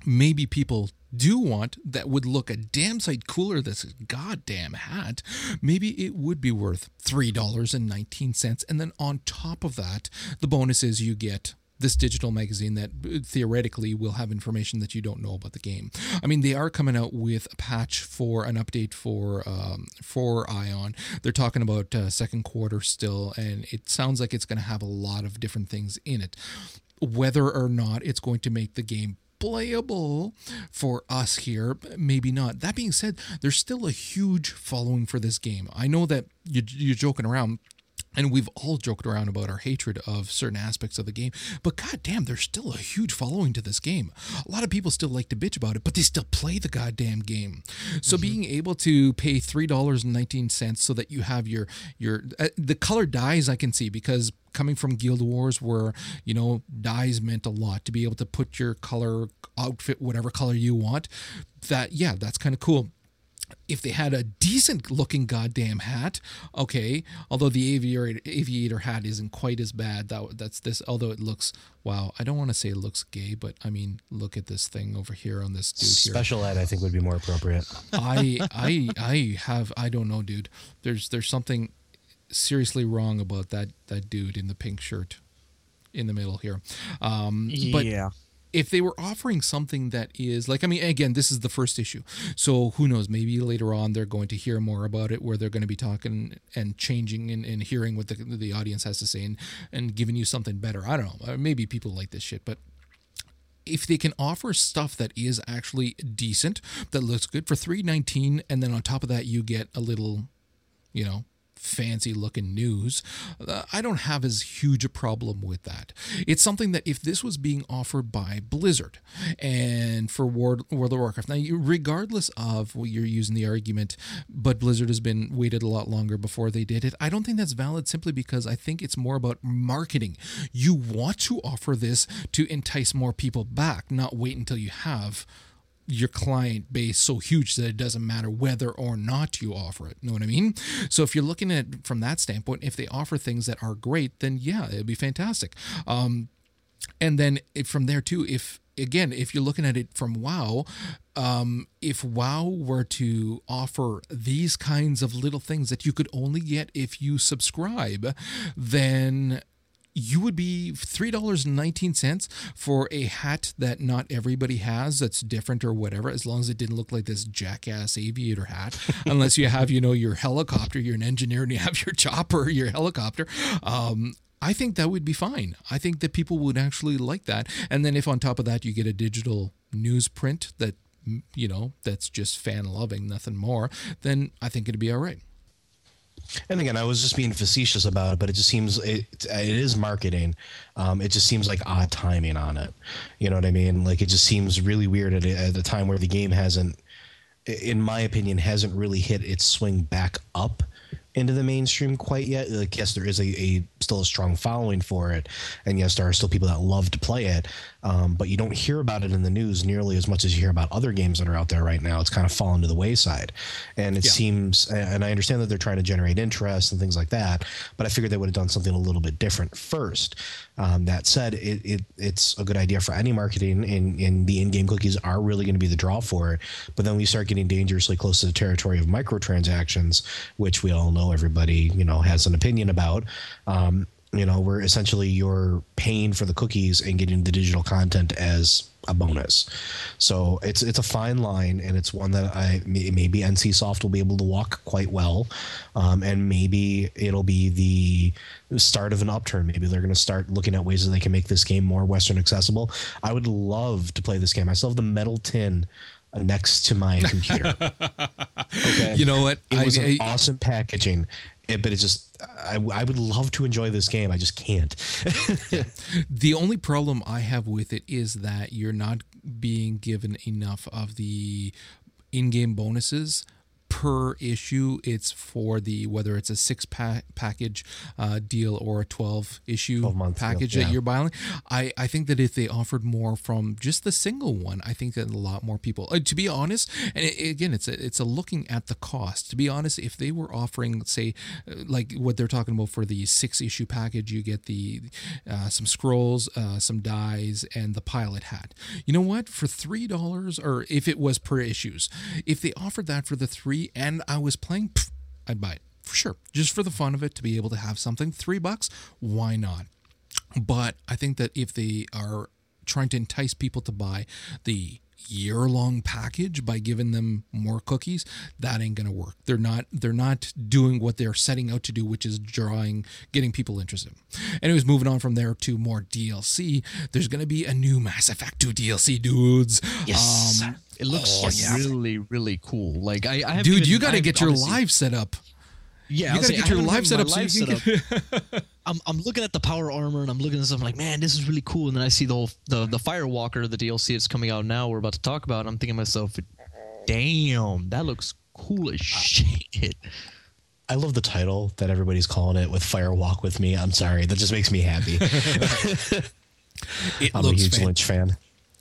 maybe people do want that would look a damn sight cooler than this goddamn hat, maybe it would be worth $3.19. And then on top of that, the bonus is you get this digital magazine that uh, theoretically will have information that you don't know about the game. I mean, they are coming out with a patch for an update for um, for Aion. They're talking about uh, second quarter still, and it sounds like it's going to have a lot of different things in it. Whether or not it's going to make the game playable for us here, maybe not. That being said, there's still a huge following for this game. I know that you, you're joking around. And we've all joked around about our hatred of certain aspects of the game, but goddamn, there's still a huge following to this game. A lot of people still like to bitch about it, but they still play the goddamn game. So being able to pay three dollars and nineteen cents so that you have your your uh, the color dyes I can see because coming from Guild Wars where you know dyes meant a lot to be able to put your color outfit whatever color you want. That yeah, that's kind of cool if they had a decent looking goddamn hat, okay. Although the aviator aviator hat isn't quite as bad. That that's this. Although it looks wow. I don't want to say it looks gay, but I mean, look at this thing over here on this dude here. Special ed, I think, would be more appropriate. I I I have I don't know, dude. There's there's something seriously wrong about that that dude in the pink shirt in the middle here. Um, but Yeah. If they were offering something that is like, I mean, again, this is the first issue, so who knows? Maybe later on they're going to hear more about it, where they're going to be talking and changing and, and hearing what the the audience has to say and and giving you something better. I don't know. Maybe people like this shit, but if they can offer stuff that is actually decent, that looks good for three nineteen, and then on top of that you get a little, you know, fancy looking news, uh, I don't have as huge a problem with that. It's something that if this was being offered by Blizzard and for World, World of Warcraft, now you, regardless of what you're using the argument, but Blizzard has been waited a lot longer before they did it. I don't think that's valid simply because I think it's more about marketing. You want to offer this to entice more people back, not wait until you have your client base so huge that it doesn't matter whether or not you offer it. Know what I mean? So if you're looking at it from that standpoint, if they offer things that are great, then yeah, it'd be fantastic. Um, and then from there too, if again, if you're looking at it from WoW, um, if WoW were to offer these kinds of little things that you could only get if you subscribe, then you would be $3.19 for a hat that not everybody has that's different or whatever as long as it didn't look like this jackass aviator hat unless you have you know your helicopter you're an engineer and you have your chopper your helicopter um, I think that would be fine. I think that people would actually like that. And then if on top of that you get a digital newsprint that you know that's just fan loving, nothing more, then I think it'd be all right. And again, I was just being facetious about it, but it just seems it, it is marketing. Um, it just seems like odd timing on it. You know what I mean? Like it just seems really weird at a, at a time where the game hasn't, in my opinion, hasn't really hit its swing back up into the mainstream quite yet. Like yes, there is a, a still a strong following for it, and yes, there are still people that love to play it. Um, but you don't hear about it in the news nearly as much as you hear about other games that are out there right now. It's kind of fallen to the wayside, and it Yeah. seems. And I understand that they're trying to generate interest and things like that, but I figured they would have done something a little bit different first. Um, that said, it, it it's a good idea for any marketing, and, and the in-game cookies are really going to be the draw for it. But then we start getting dangerously close to the territory of microtransactions, which we all know everybody you know has an opinion about. Um, you know, where essentially you're paying for the cookies and getting the digital content as a bonus. So it's it's a fine line, and it's one that I may- maybe NCSoft will be able to walk quite well, um, and maybe it'll be the start of an upturn. Maybe they're going to start looking at ways that they can make this game more Western accessible. I would love to play this game. I still have the metal tin next to my computer. okay, You know what? It was I- an I- awesome packaging. But it's just I, I would love to enjoy this game. I just can't. The only problem I have with it is that you're not being given enough of the in-game bonuses per issue. It's for the whether it's a six pack package uh, deal or a twelve issue 12-month deal, package yeah. that you're buying. I I think that if they offered more from just the single one, I think that a lot more people. Uh, to be honest, and it, again, it's a it's a looking at the cost. To be honest, if they were offering say uh, like what they're talking about for the six issue package, you get the uh, some scrolls, uh, some dies, and the pilot hat. You know what? For three dollars, or if it was per issues, if they offered that for the three, and I was playing, pff, I'd buy it for sure, just for the fun of it to be able to have something. Three bucks, why not? But I think that if they are trying to entice people to buy the year long package by giving them more cookies, that ain't gonna work. They're not they're not doing what they're setting out to do, which is drawing getting people interested. Anyways, moving on from there to more DLC. There's gonna be a new Mass Effect 2 DLC, dudes. Yes. Um, it looks oh, like yeah. really, really cool. Like I, I have Dude, even- you gotta have get your honestly- live set up. Yeah, You I'll gotta say, get your haven't live had set my up so live you can setup. I'm, I'm looking at the power armor and I'm looking at stuff I'm like, man, this is really cool. And then I see the whole the the Firewalker, the DLC that's coming out now. We're about to talk about. And I'm thinking to myself, damn, that looks cool as shit. I love the title that everybody's calling it with Fire Walk with Me. I'm sorry, that just makes me happy. It I'm a looks huge fan- Lynch fan.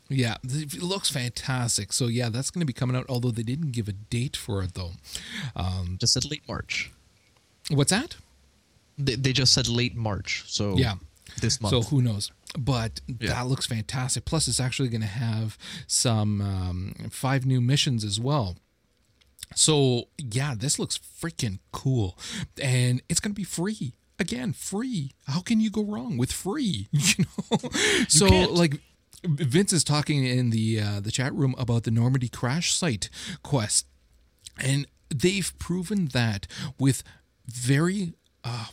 Yeah, it looks fantastic. So yeah, that's going to be coming out. Although they didn't give a date for it though. Um, Just said late March. What's that? They, they just said late March. So Yeah. this month. So who knows? But Yeah. that looks fantastic. Plus, it's actually going to have some um, five new missions as well. So yeah, this looks freaking cool, and it's going to be free again. Free. How can you go wrong with free? You know. so can't. like. Vince is talking in the uh, the chat room about the Normandy crash site quest, and they've proven that with very uh,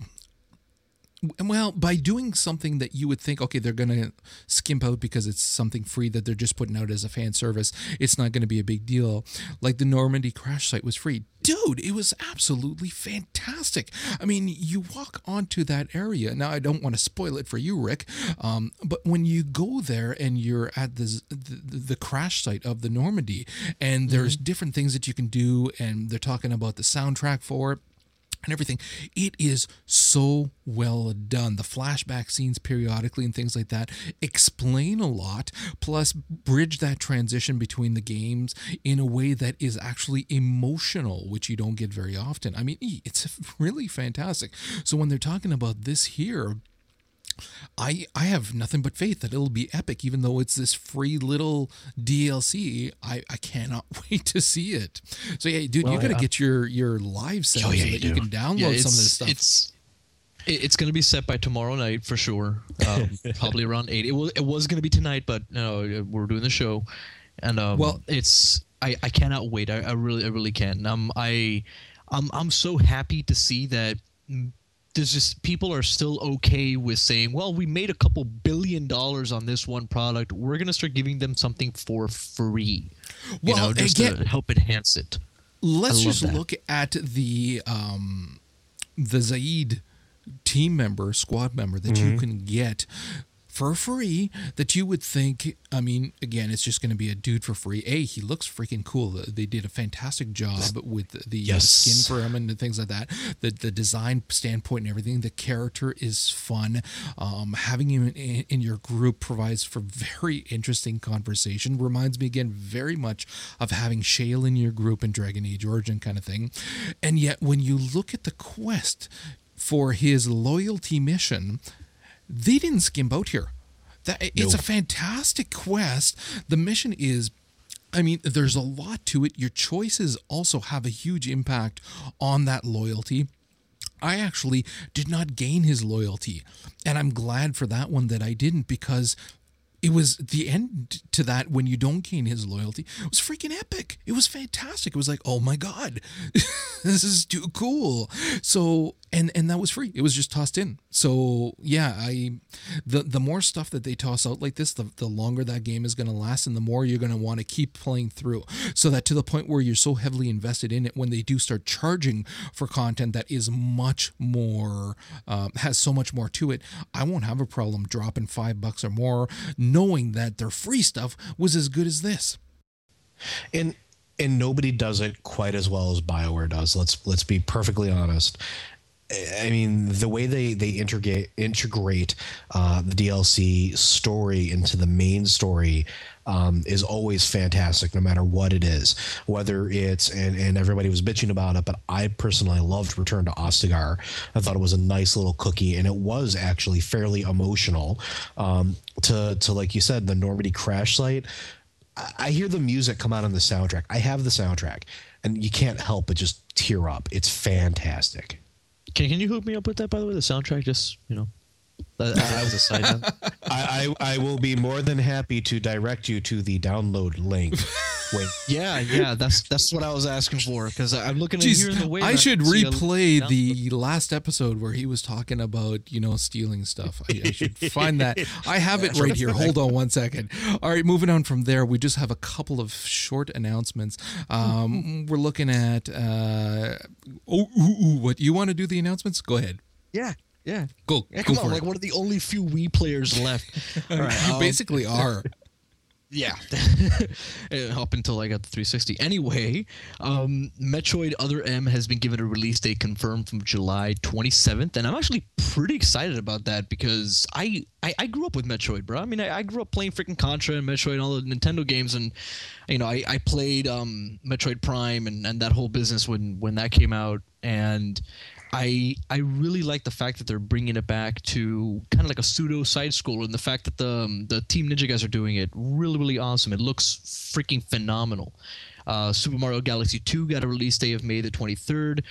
well by doing something that you would think okay they're going to skimp out because it's something free that they're just putting out as a fan service it's not going to be a big deal. Like the normandy crash site was free. Dude it was absolutely fantastic. I mean you walk onto that area now i don't want to spoil it for you rick um, but when you go there and you're at the, the the crash site of the normandy and there's different things that you can do and they're talking about the soundtrack for it and everything. It is so well done. The flashback scenes periodically and things like that explain a lot, plus bridge that transition between the games in a way that is actually emotional, which you don't get very often. I mean, it's really fantastic. So when they're talking about this here, I I have nothing but faith that it'll be epic, even though it's this free little DLC. I, I cannot wait to see it. So yeah, dude, Well, you got to yeah. get your your live set Oh, yeah, so that you do. can download Yeah, some of this stuff. It's it's gonna be set by tomorrow night for sure. Um, probably around eight. It was it was gonna be tonight, but no, we're doing the show, and um, Well- it's I, I cannot wait. I, I really I really can. Um, I I'm I'm so happy to see that. There's just people are still okay with saying, well, we made a couple billion dollars on this one product. We're gonna start giving them something for free. You Well, know, just again- to help enhance it. Let's just that. look at the um, the Zaeed team member, squad member that you Mhm. can get for free that you would think i mean again it's just going to be a dude for free. A he looks freaking cool. They did a fantastic job with the Yes. skin for him and things like that. The the design standpoint and everything the character is fun. Um, having him in, in your group provides for very interesting conversation. Reminds me again very much of having Shale in your group in Dragon Age Origin kind of thing. And yet when you look at the quest for his loyalty mission they didn't skimp out here. That it's a fantastic quest. The mission is I mean, there's a lot to it. Your choices also have a huge impact on that loyalty. I actually did not gain his loyalty, and I'm glad for that one that I didn't because it was the end to that when you don't gain his loyalty. It was freaking epic. It was fantastic. It was like, oh my god, this is too cool. So and and that was free. It was just tossed in. So yeah, I the the more stuff that they toss out like this, the the longer that game is going to last, and the more you're going to want to keep playing through. So that to the point where you're so heavily invested in it, when they do start charging for content that is much more um, has so much more to it, I won't have a problem dropping five bucks or more, knowing that their free stuff was as good as this. and and nobody does it quite as well as Bioware does. Let's let's be perfectly honest. I mean, the way they they integrate integrate uh, the DLC story into the main story um, is always fantastic, no matter what it is. Whether it's and and everybody was bitching about it, but I personally loved Return to Ostagar. I thought it was a nice little cookie, and it was actually fairly emotional. Um, to to like you said, the Normandy crash site. I- I hear the music come out on the soundtrack. I have the soundtrack, and you can't help but just tear up. It's fantastic. Can can you hook me up with that by the way? The soundtrack, just you know, that, that was a side note. I, I I will be more than happy to direct you to the download link. Wait, Yeah, yeah, that's that's what I was asking for because I'm looking at here in the way. I should see a- replay the last episode where he was talking about you know stealing stuff. I, I should find that. I have it right here. Hold on one second. All right, moving on from there, we just have a couple of short announcements. Um, we're looking at. Uh, oh, ooh, ooh, what you want to do the announcements? Go ahead. Yeah, yeah. Go. Yeah, go come for on, it. like one of the only few Wii players left. All right, you um, basically are. Yeah, Uh, up until I got the 360. Anyway, um, Metroid Other M has been given a release date confirmed from July 27th, and I'm actually pretty excited about that because I I, I grew up with Metroid, bro. I mean, I, I grew up playing freaking Contra and Metroid and all the Nintendo games, and you know, I, I played um, Metroid Prime and, and that whole business when when that came out, and I I really like the fact that they're bringing it back to kind of like a pseudo side scroller, and the fact that the um, the Team Ninja guys are doing it really really awesome. It looks freaking phenomenal. Uh, Super Mario Galaxy 2 got a release day of May the 23rd.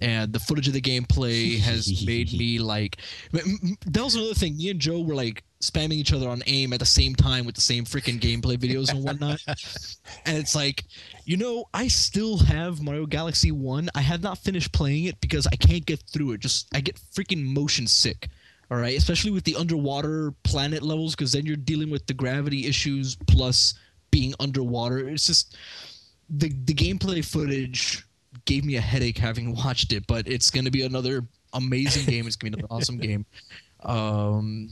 And the footage of the gameplay has made me like. That was another thing. Me and Joe were like spamming each other on aim at the same time with the same freaking gameplay videos and whatnot. and it's like, you know, I still have Mario Galaxy One. I have not finished playing it because I can't get through it. Just I get freaking motion sick. All right, especially with the underwater planet levels, because then you're dealing with the gravity issues plus being underwater. It's just the the gameplay footage gave me a headache having watched it, but it's gonna be another amazing game. It's gonna be an awesome game. Um,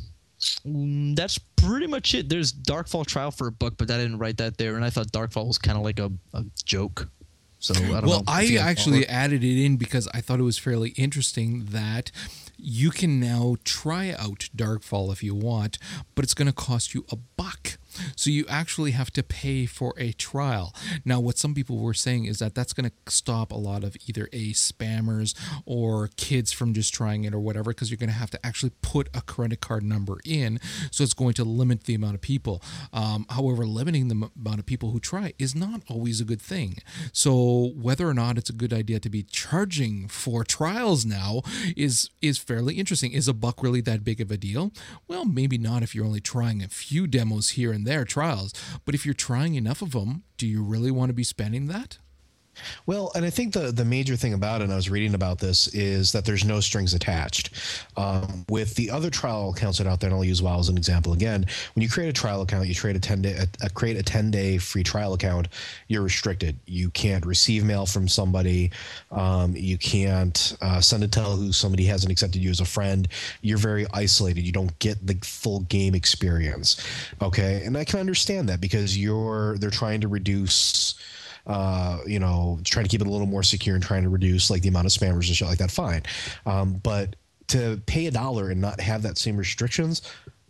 mm, that's pretty much it. There's Darkfall Trial for a buck, but I didn't write that there, and I thought Darkfall was kind of like a, a joke. So I don't well, I actually added it in because I thought it was fairly interesting that you can now try out Darkfall if you want, but it's going to cost you a buck. So you actually have to pay for a trial. Now, what some people were saying is that that's going to stop a lot of either a spammers or kids from just trying it or whatever, because you're going to have to actually put a credit card number in. So it's going to limit the amount of people. Um, however, limiting the amount of people who try is not always a good thing. So whether or not it's a good idea to be charging for trials now is is fairly interesting. Is a buck really that big of a deal? Well, maybe not if you're only trying a few demos here and there trials, but if you're trying enough of them, do you really want to be spending that? Well, and I think the the major thing about it, and I was reading about this, is that there's no strings attached. Um, with the other trial accounts that out there, and I'll use WoW as an example again. When you create a trial account, you create a ten day, a, a- create a ten day free trial account. You're restricted. You can't receive mail from somebody. Um, you can't uh, send a tell who somebody hasn't accepted you as a friend. You're very isolated. You don't get the full game experience. Okay, and I can understand that because you're they're trying to reduce uh, you know, trying to keep it a little more secure and trying to reduce like the amount of spammers and shit like that, fine. Um, but to pay a dollar and not have that same restrictions,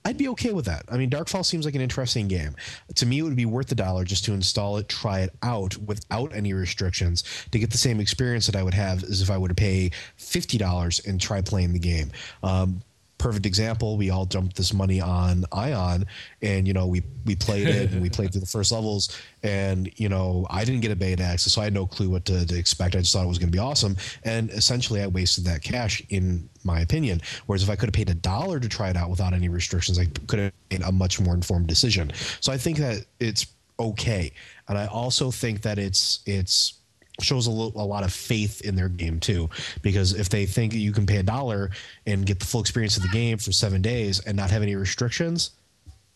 I'd be okay with that. I mean, Darkfall seems like an interesting game. To me, it would be worth the dollar just to install it, try it out without any restrictions to get the same experience that I would have as if I were to pay fifty dollars and try playing the game. Um, perfect example. We all dumped this money on Aion and you know we we played it and we played through the first levels. And you know i didn't get a beta access so i had no clue what to, to expect. I just thought it was going to be awesome. And essentially i wasted that cash in my opinion. Whereas if i could have paid a dollar to try it out without any restrictions i could have made a much more informed decision. So i think that it's okay. And i also think that it's it's shows a, lo- a lot of faith in their game too because if they think you can pay a dollar and get the full experience of the game for seven days and not have any restrictions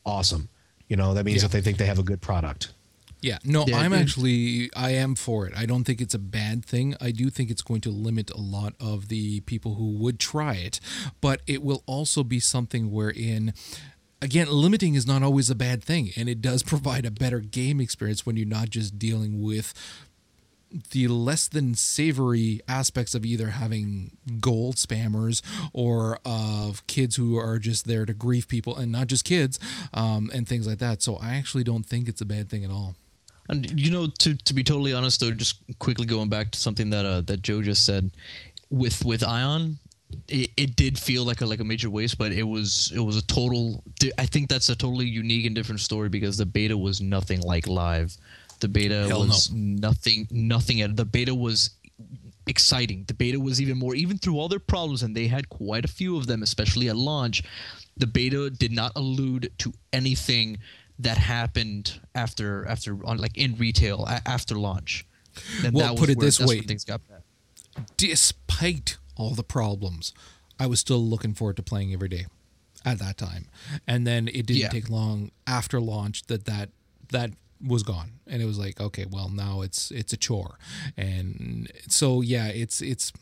awesome you know that means Yeah. that they think they have a good product Yeah, no, Yeah, I'm actually I am for it. I don't think it's a bad thing. I do think it's going to limit a lot of the people who would try it, but it will also be something wherein again, limiting is not always a bad thing and it does provide a better game experience when you're not just dealing with the less than savory aspects of either having gold spammers or of kids who are just there to grief people and not just kids um, and things like that. So I actually don't think it's a bad thing at all. And you know, to to be totally honest, though, just quickly going back to something that uh, that Joe just said, with with Aion, it, it did feel like a like a major waste, but it was it was a total. I think that's a totally unique and different story because the beta was nothing like live. The beta Hell was nothing nothing. At the beta was exciting. The beta was even more, even through all their problems, and they had quite a few of them, especially at launch. The beta did not allude to anything that happened after after on like in retail a- after launch. And Well, that put it where- this way. things got bad. despite all the problems, I was still looking forward to playing every day at that time. And then it didn't Yeah. take long after launch that that that was gone. And it was like okay well now it's it's a chore. And so yeah it's it's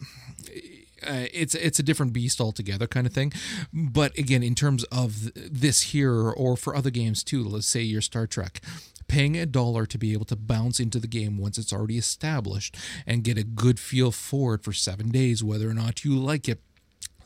uh, it's it's a different beast altogether kind of thing. But again in terms of this here or for other games too let's say your star trek paying a dollar to be able to bounce into the game once it's already established and get a good feel for it for seven days whether or not you like it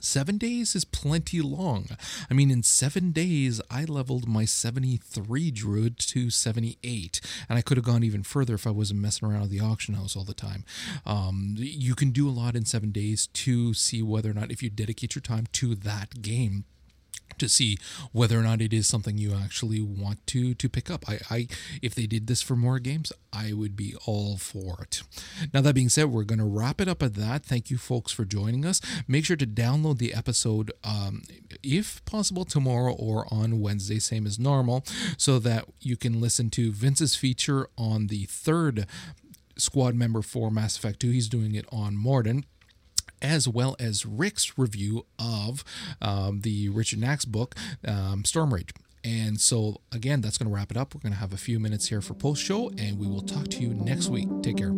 Seven days is plenty long. I mean, in seven days, I leveled my 73 druid to 78, and I could have gone even further if I wasn't messing around at the auction house all the time. Um, you can do a lot in seven days to see whether or not, if you dedicate your time to that game, to see whether or not it is something you actually want to to pick up. I, I if they did this for more games, I would be all for it. Now that being said, we're going to wrap it up at that. Thank you, folks, for joining us. Make sure to download the episode, um, if possible, tomorrow or on Wednesday, same as normal, so that you can listen to Vince's feature on the third squad member for Mass Effect 2. He's doing it on Mordin as well as Rick's review of um, the Richard Knaak book, um, Stormrage. And so, again, that's going to wrap it up. We're going to have a few minutes here for post show, and we will talk to you next week. Take care.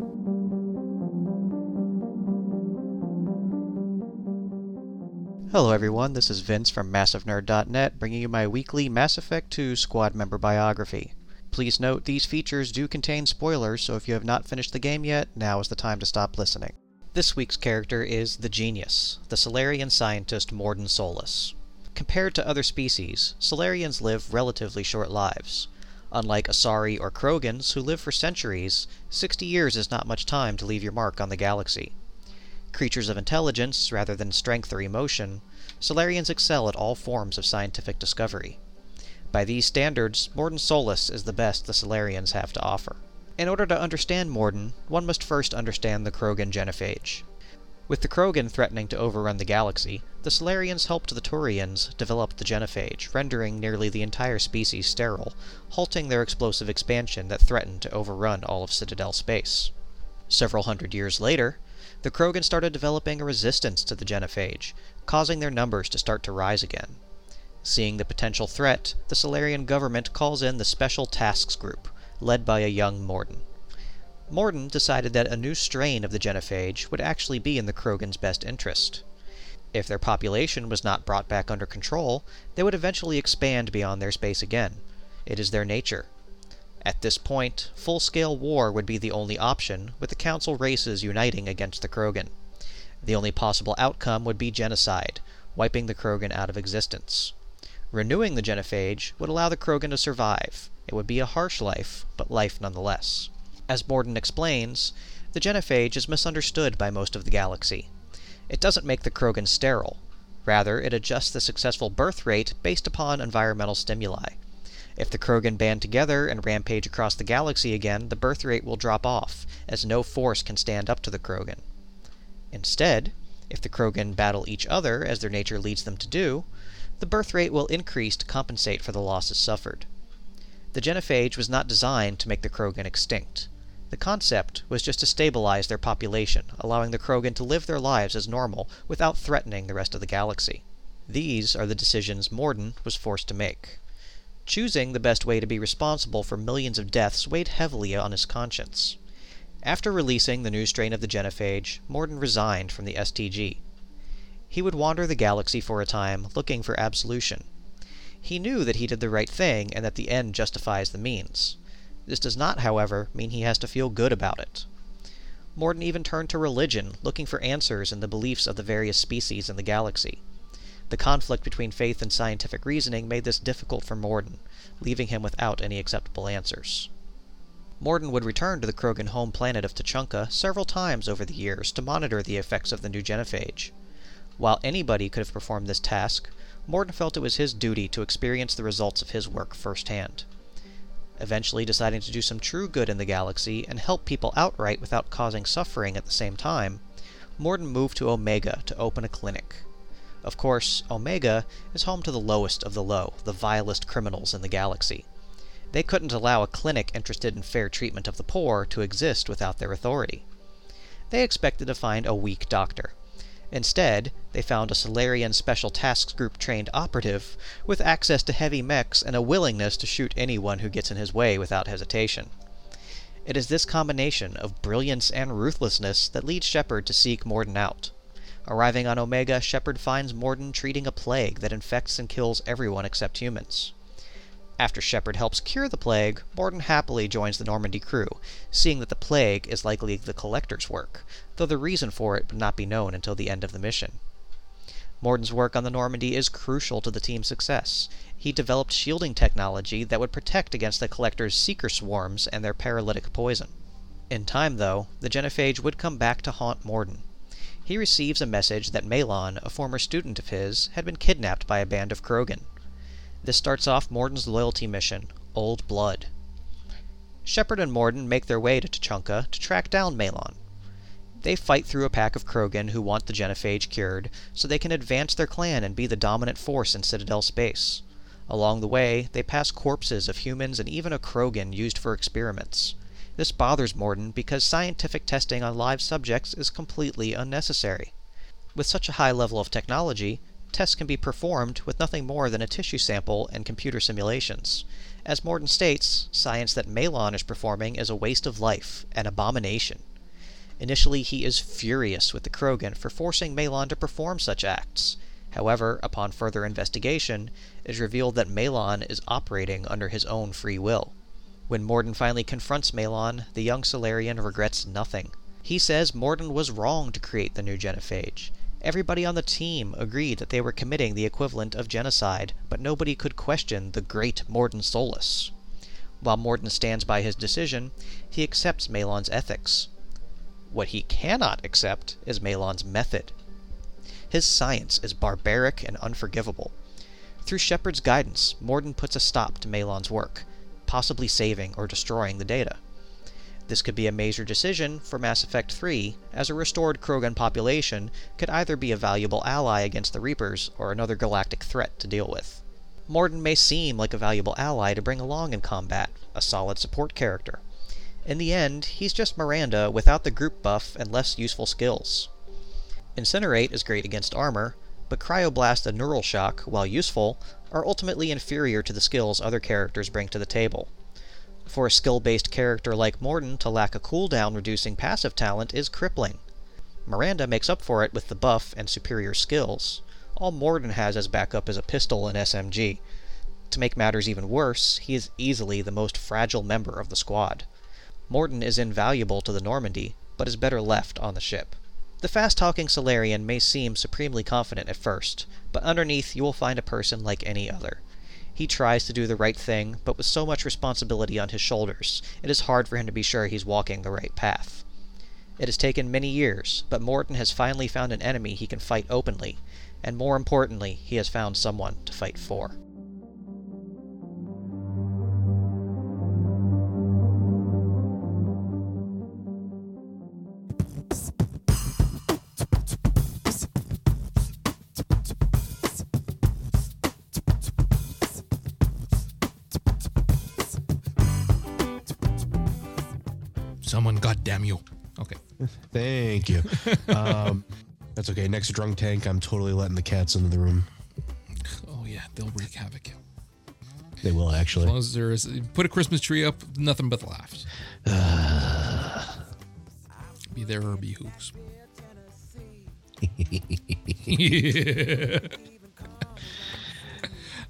Hello, everyone. This is Vince from MassiveNerd.net bringing you my weekly Mass Effect 2 squad member biography. Please note these features do contain spoilers, so if you have not finished the game yet, now is the time to stop listening. This week's character is the Genius, the Salarian scientist Mordin Solus. Compared to other species, Salarians live relatively short lives. Unlike Asari or Krogans, who live for centuries, 60 years is not much time to leave your mark on the galaxy. Creatures of intelligence, rather than strength or emotion, Salarians excel at all forms of scientific discovery. By these standards, Mordin Solus is the best the Salarians have to offer. In order to understand Mordin, one must first understand the Krogan genophage. With the Krogan threatening to overrun the galaxy, the Salarians helped the Turians develop the genophage, rendering nearly the entire species sterile, halting their explosive expansion that threatened to overrun all of Citadel space. Several hundred years later, the Krogan started developing a resistance to the genophage, causing their numbers to start to rise again. Seeing the potential threat, the Salarian government calls in the Special Tasks Group, led by a young Mordin. Mordin decided that a new strain of the genophage would actually be in the Krogan's best interest. If their population was not brought back under control, they would eventually expand beyond their space again. It is their nature. At this point, full scale war would be the only option, with the Council races uniting against the Krogan. The only possible outcome would be genocide, wiping the Krogan out of existence. Renewing the genophage would allow the Krogan to survive. It would be a harsh life, but life nonetheless. As Mordin explains, the genophage is misunderstood by most of the galaxy. It doesn't make the Krogan sterile. Rather, it adjusts the successful birth rate based upon environmental stimuli. If the Krogan band together and rampage across the galaxy again, the birth rate will drop off, as no force can stand up to the Krogan. Instead, if the Krogan battle each other, as their nature leads them to do, the birth rate will increase to compensate for the losses suffered. The genophage was not designed to make the Krogan extinct. The concept was just to stabilize their population, allowing the Krogan to live their lives as normal without threatening the rest of the galaxy. These are the decisions Mordin was forced to make. Choosing the best way to be responsible for millions of deaths weighed heavily on his conscience. After releasing the new strain of the genophage, Mordin resigned from the STG. He would wander the galaxy for a time, looking for absolution. He knew that he did the right thing and that the end justifies the means. This does not, however, mean he has to feel good about it. Mordin even turned to religion, looking for answers in the beliefs of the various species in the galaxy. The conflict between faith and scientific reasoning made this difficult for Mordin, leaving him without any acceptable answers. Mordin would return to the Krogan home planet of Tuchanka several times over the years to monitor the effects of the new genophage. While anybody could have performed this task, Mordin felt it was his duty to experience the results of his work firsthand. Eventually deciding to do some true good in the galaxy and help people outright without causing suffering at the same time, Mordin moved to Omega to open a clinic. Of course, Omega is home to the lowest of the low, the vilest criminals in the galaxy. They couldn't allow a clinic interested in fair treatment of the poor to exist without their authority. They expected to find a weak doctor. Instead, they found a Salarian Special Tasks Group trained operative with access to heavy mechs and a willingness to shoot anyone who gets in his way without hesitation. It is this combination of brilliance and ruthlessness that leads Shepard to seek Mordin out. Arriving on Omega, Shepard finds Mordin treating a plague that infects and kills everyone except humans. After Shepard helps cure the plague, Mordin happily joins the Normandy crew, seeing that the plague is likely the Collector's work, though the reason for it would not be known until the end of the mission. Mordin's work on the Normandy is crucial to the team's success. He developed shielding technology that would protect against the Collector's seeker swarms and their paralytic poison. In time, though, the genophage would come back to haunt Mordin. He receives a message that Maelon, a former student of his, had been kidnapped by a band of Krogan. This starts off Mordin's loyalty mission, Old Blood. Shepard and Mordin make their way to Tuchanka to track down Maelon. They fight through a pack of Krogan who want the genophage cured so they can advance their clan and be the dominant force in Citadel space. Along the way, they pass corpses of humans and even a Krogan used for experiments. This bothers Mordin because scientific testing on live subjects is completely unnecessary. With such a high level of technology, tests can be performed with nothing more than a tissue sample and computer simulations. As Mordin states, science that Maelon is performing is a waste of life, an abomination. Initially, he is furious with the Krogan for forcing Maelon to perform such acts. However, upon further investigation, it is revealed that Maelon is operating under his own free will. When Mordin finally confronts Maelon, the young Salarian regrets nothing. He says Mordin was wrong to create the new genophage. Everybody on the team agreed that they were committing the equivalent of genocide, but nobody could question the great Mordin Solus. While Mordin stands by his decision, he accepts Maelon's ethics. What he cannot accept is Maelon's method. His science is barbaric and unforgivable. Through Shepard's guidance, Morden puts a stop to Maelon's work, possibly saving or destroying the data. This could be a major decision for Mass Effect 3, as a restored Krogan population could either be a valuable ally against the Reapers or another galactic threat to deal with. Mordin may seem like a valuable ally to bring along in combat, a solid support character. In the end, he's just Miranda without the group buff and less useful skills. Incinerate is great against armor, but Cryoblast and Neural Shock, while useful, are ultimately inferior to the skills other characters bring to the table. For a skill based character like Mordin to lack a cooldown reducing passive talent is crippling. Miranda makes up for it with the buff and superior skills. All Mordin has as backup is a pistol and SMG. To make matters even worse, he is easily the most fragile member of the squad. Mordin is invaluable to the Normandy, but is better left on the ship. The fast talking Salarian may seem supremely confident at first, but underneath you will find a person like any other. He tries to do the right thing, but with so much responsibility on his shoulders, it is hard for him to be sure he's walking the right path. It has taken many years, but Mordin has finally found an enemy he can fight openly, and more importantly, he has found someone to fight for. Okay. Thank you. Um, that's okay. Next drunk tank, I'm totally letting the cats into the room. Oh yeah, they'll wreak havoc. They will actually. As actually. long as there is, put a Christmas tree up, nothing but laughs. be there or be who's. yeah.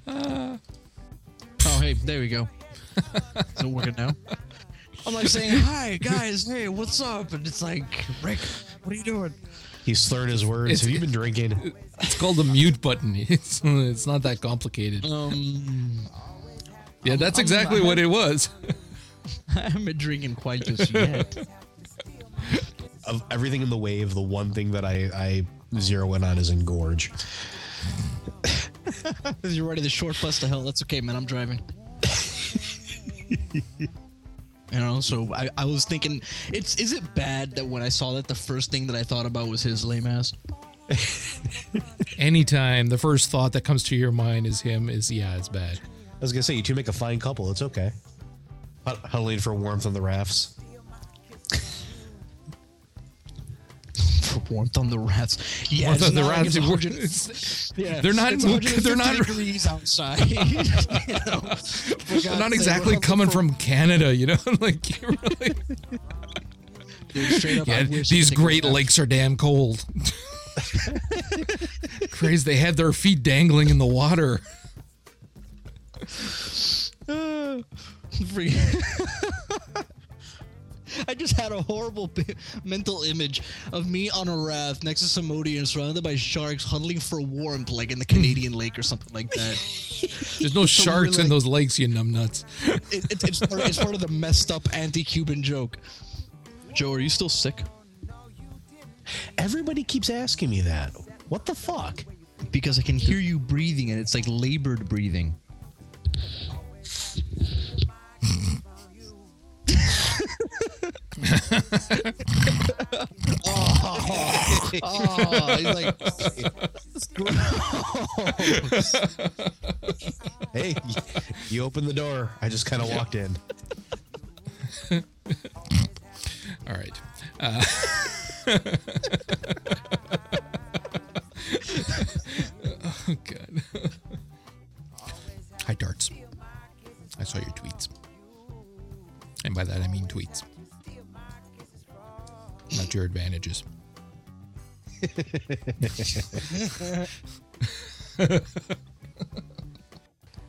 Oh, hey, there we go. Is it working now? I'm like saying, hi, guys, hey, what's up? And it's like, Rick, what are you doing? He slurred his words. It's- Have you been drinking? It's called the mute button. It's it's not that complicated. Um, Yeah, that's I'm- exactly what it was. I haven't been drinking quite just yet. Of everything in the wave, the one thing that I, I zero in on is engorge. You're ready to short bus to hell. That's okay, man. I'm driving. You know, so I, I was thinking, it's is it bad that when I saw that the first thing that I thought about was his lame ass? Anytime the first thought that comes to your mind is him, is yeah, it's bad. I was gonna say you two make a fine couple. It's okay. Hud- Huddling for warmth on the rafts. Warmth on the rats. Yeah, Warmth on the like rats, it's 100 works. yeah, They're not- they're not- 150 degrees outside. you know? They're not exactly coming from Canada, you know. like, you're really, Dude, up, yeah, these I could take Great. Lakes are damn cold. Crazy, they had their feet dangling in the water. Free- I just had a horrible bi- mental image of me on a raft next to some Samodian surrounded by sharks huddling for warmth like in the Canadian lake or something like that. There's no So sharks we're in those lakes, you numbnuts. It, it, it's, part, it's part of the messed up anti-Cuban joke. Joe, are you still sick? Everybody keeps asking me that. What the fuck? Because I can hear you breathing and it's like labored breathing. Oh, oh, he's like, gross. hey, you opened the door. I just kind of walked in. All right. Uh, oh god. Hi darts. I saw your tweets. And by that I mean tweets. Not your advantages.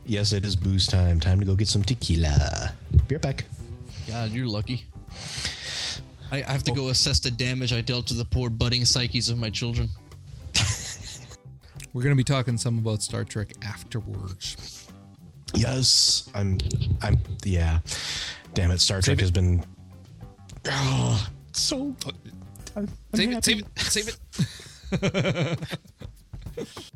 Yes, it is booze time. Time to go get some tequila. Be right back. God, you're lucky. I, I have to oh. go assess the damage I dealt to the poor budding psyches of my children. We're gonna be talking some about Star Trek afterwards. Yes, I'm. I'm. Yeah. Damn it, Star Trek it. has been. Oh, so. I'm Save it, happy. save it, save it.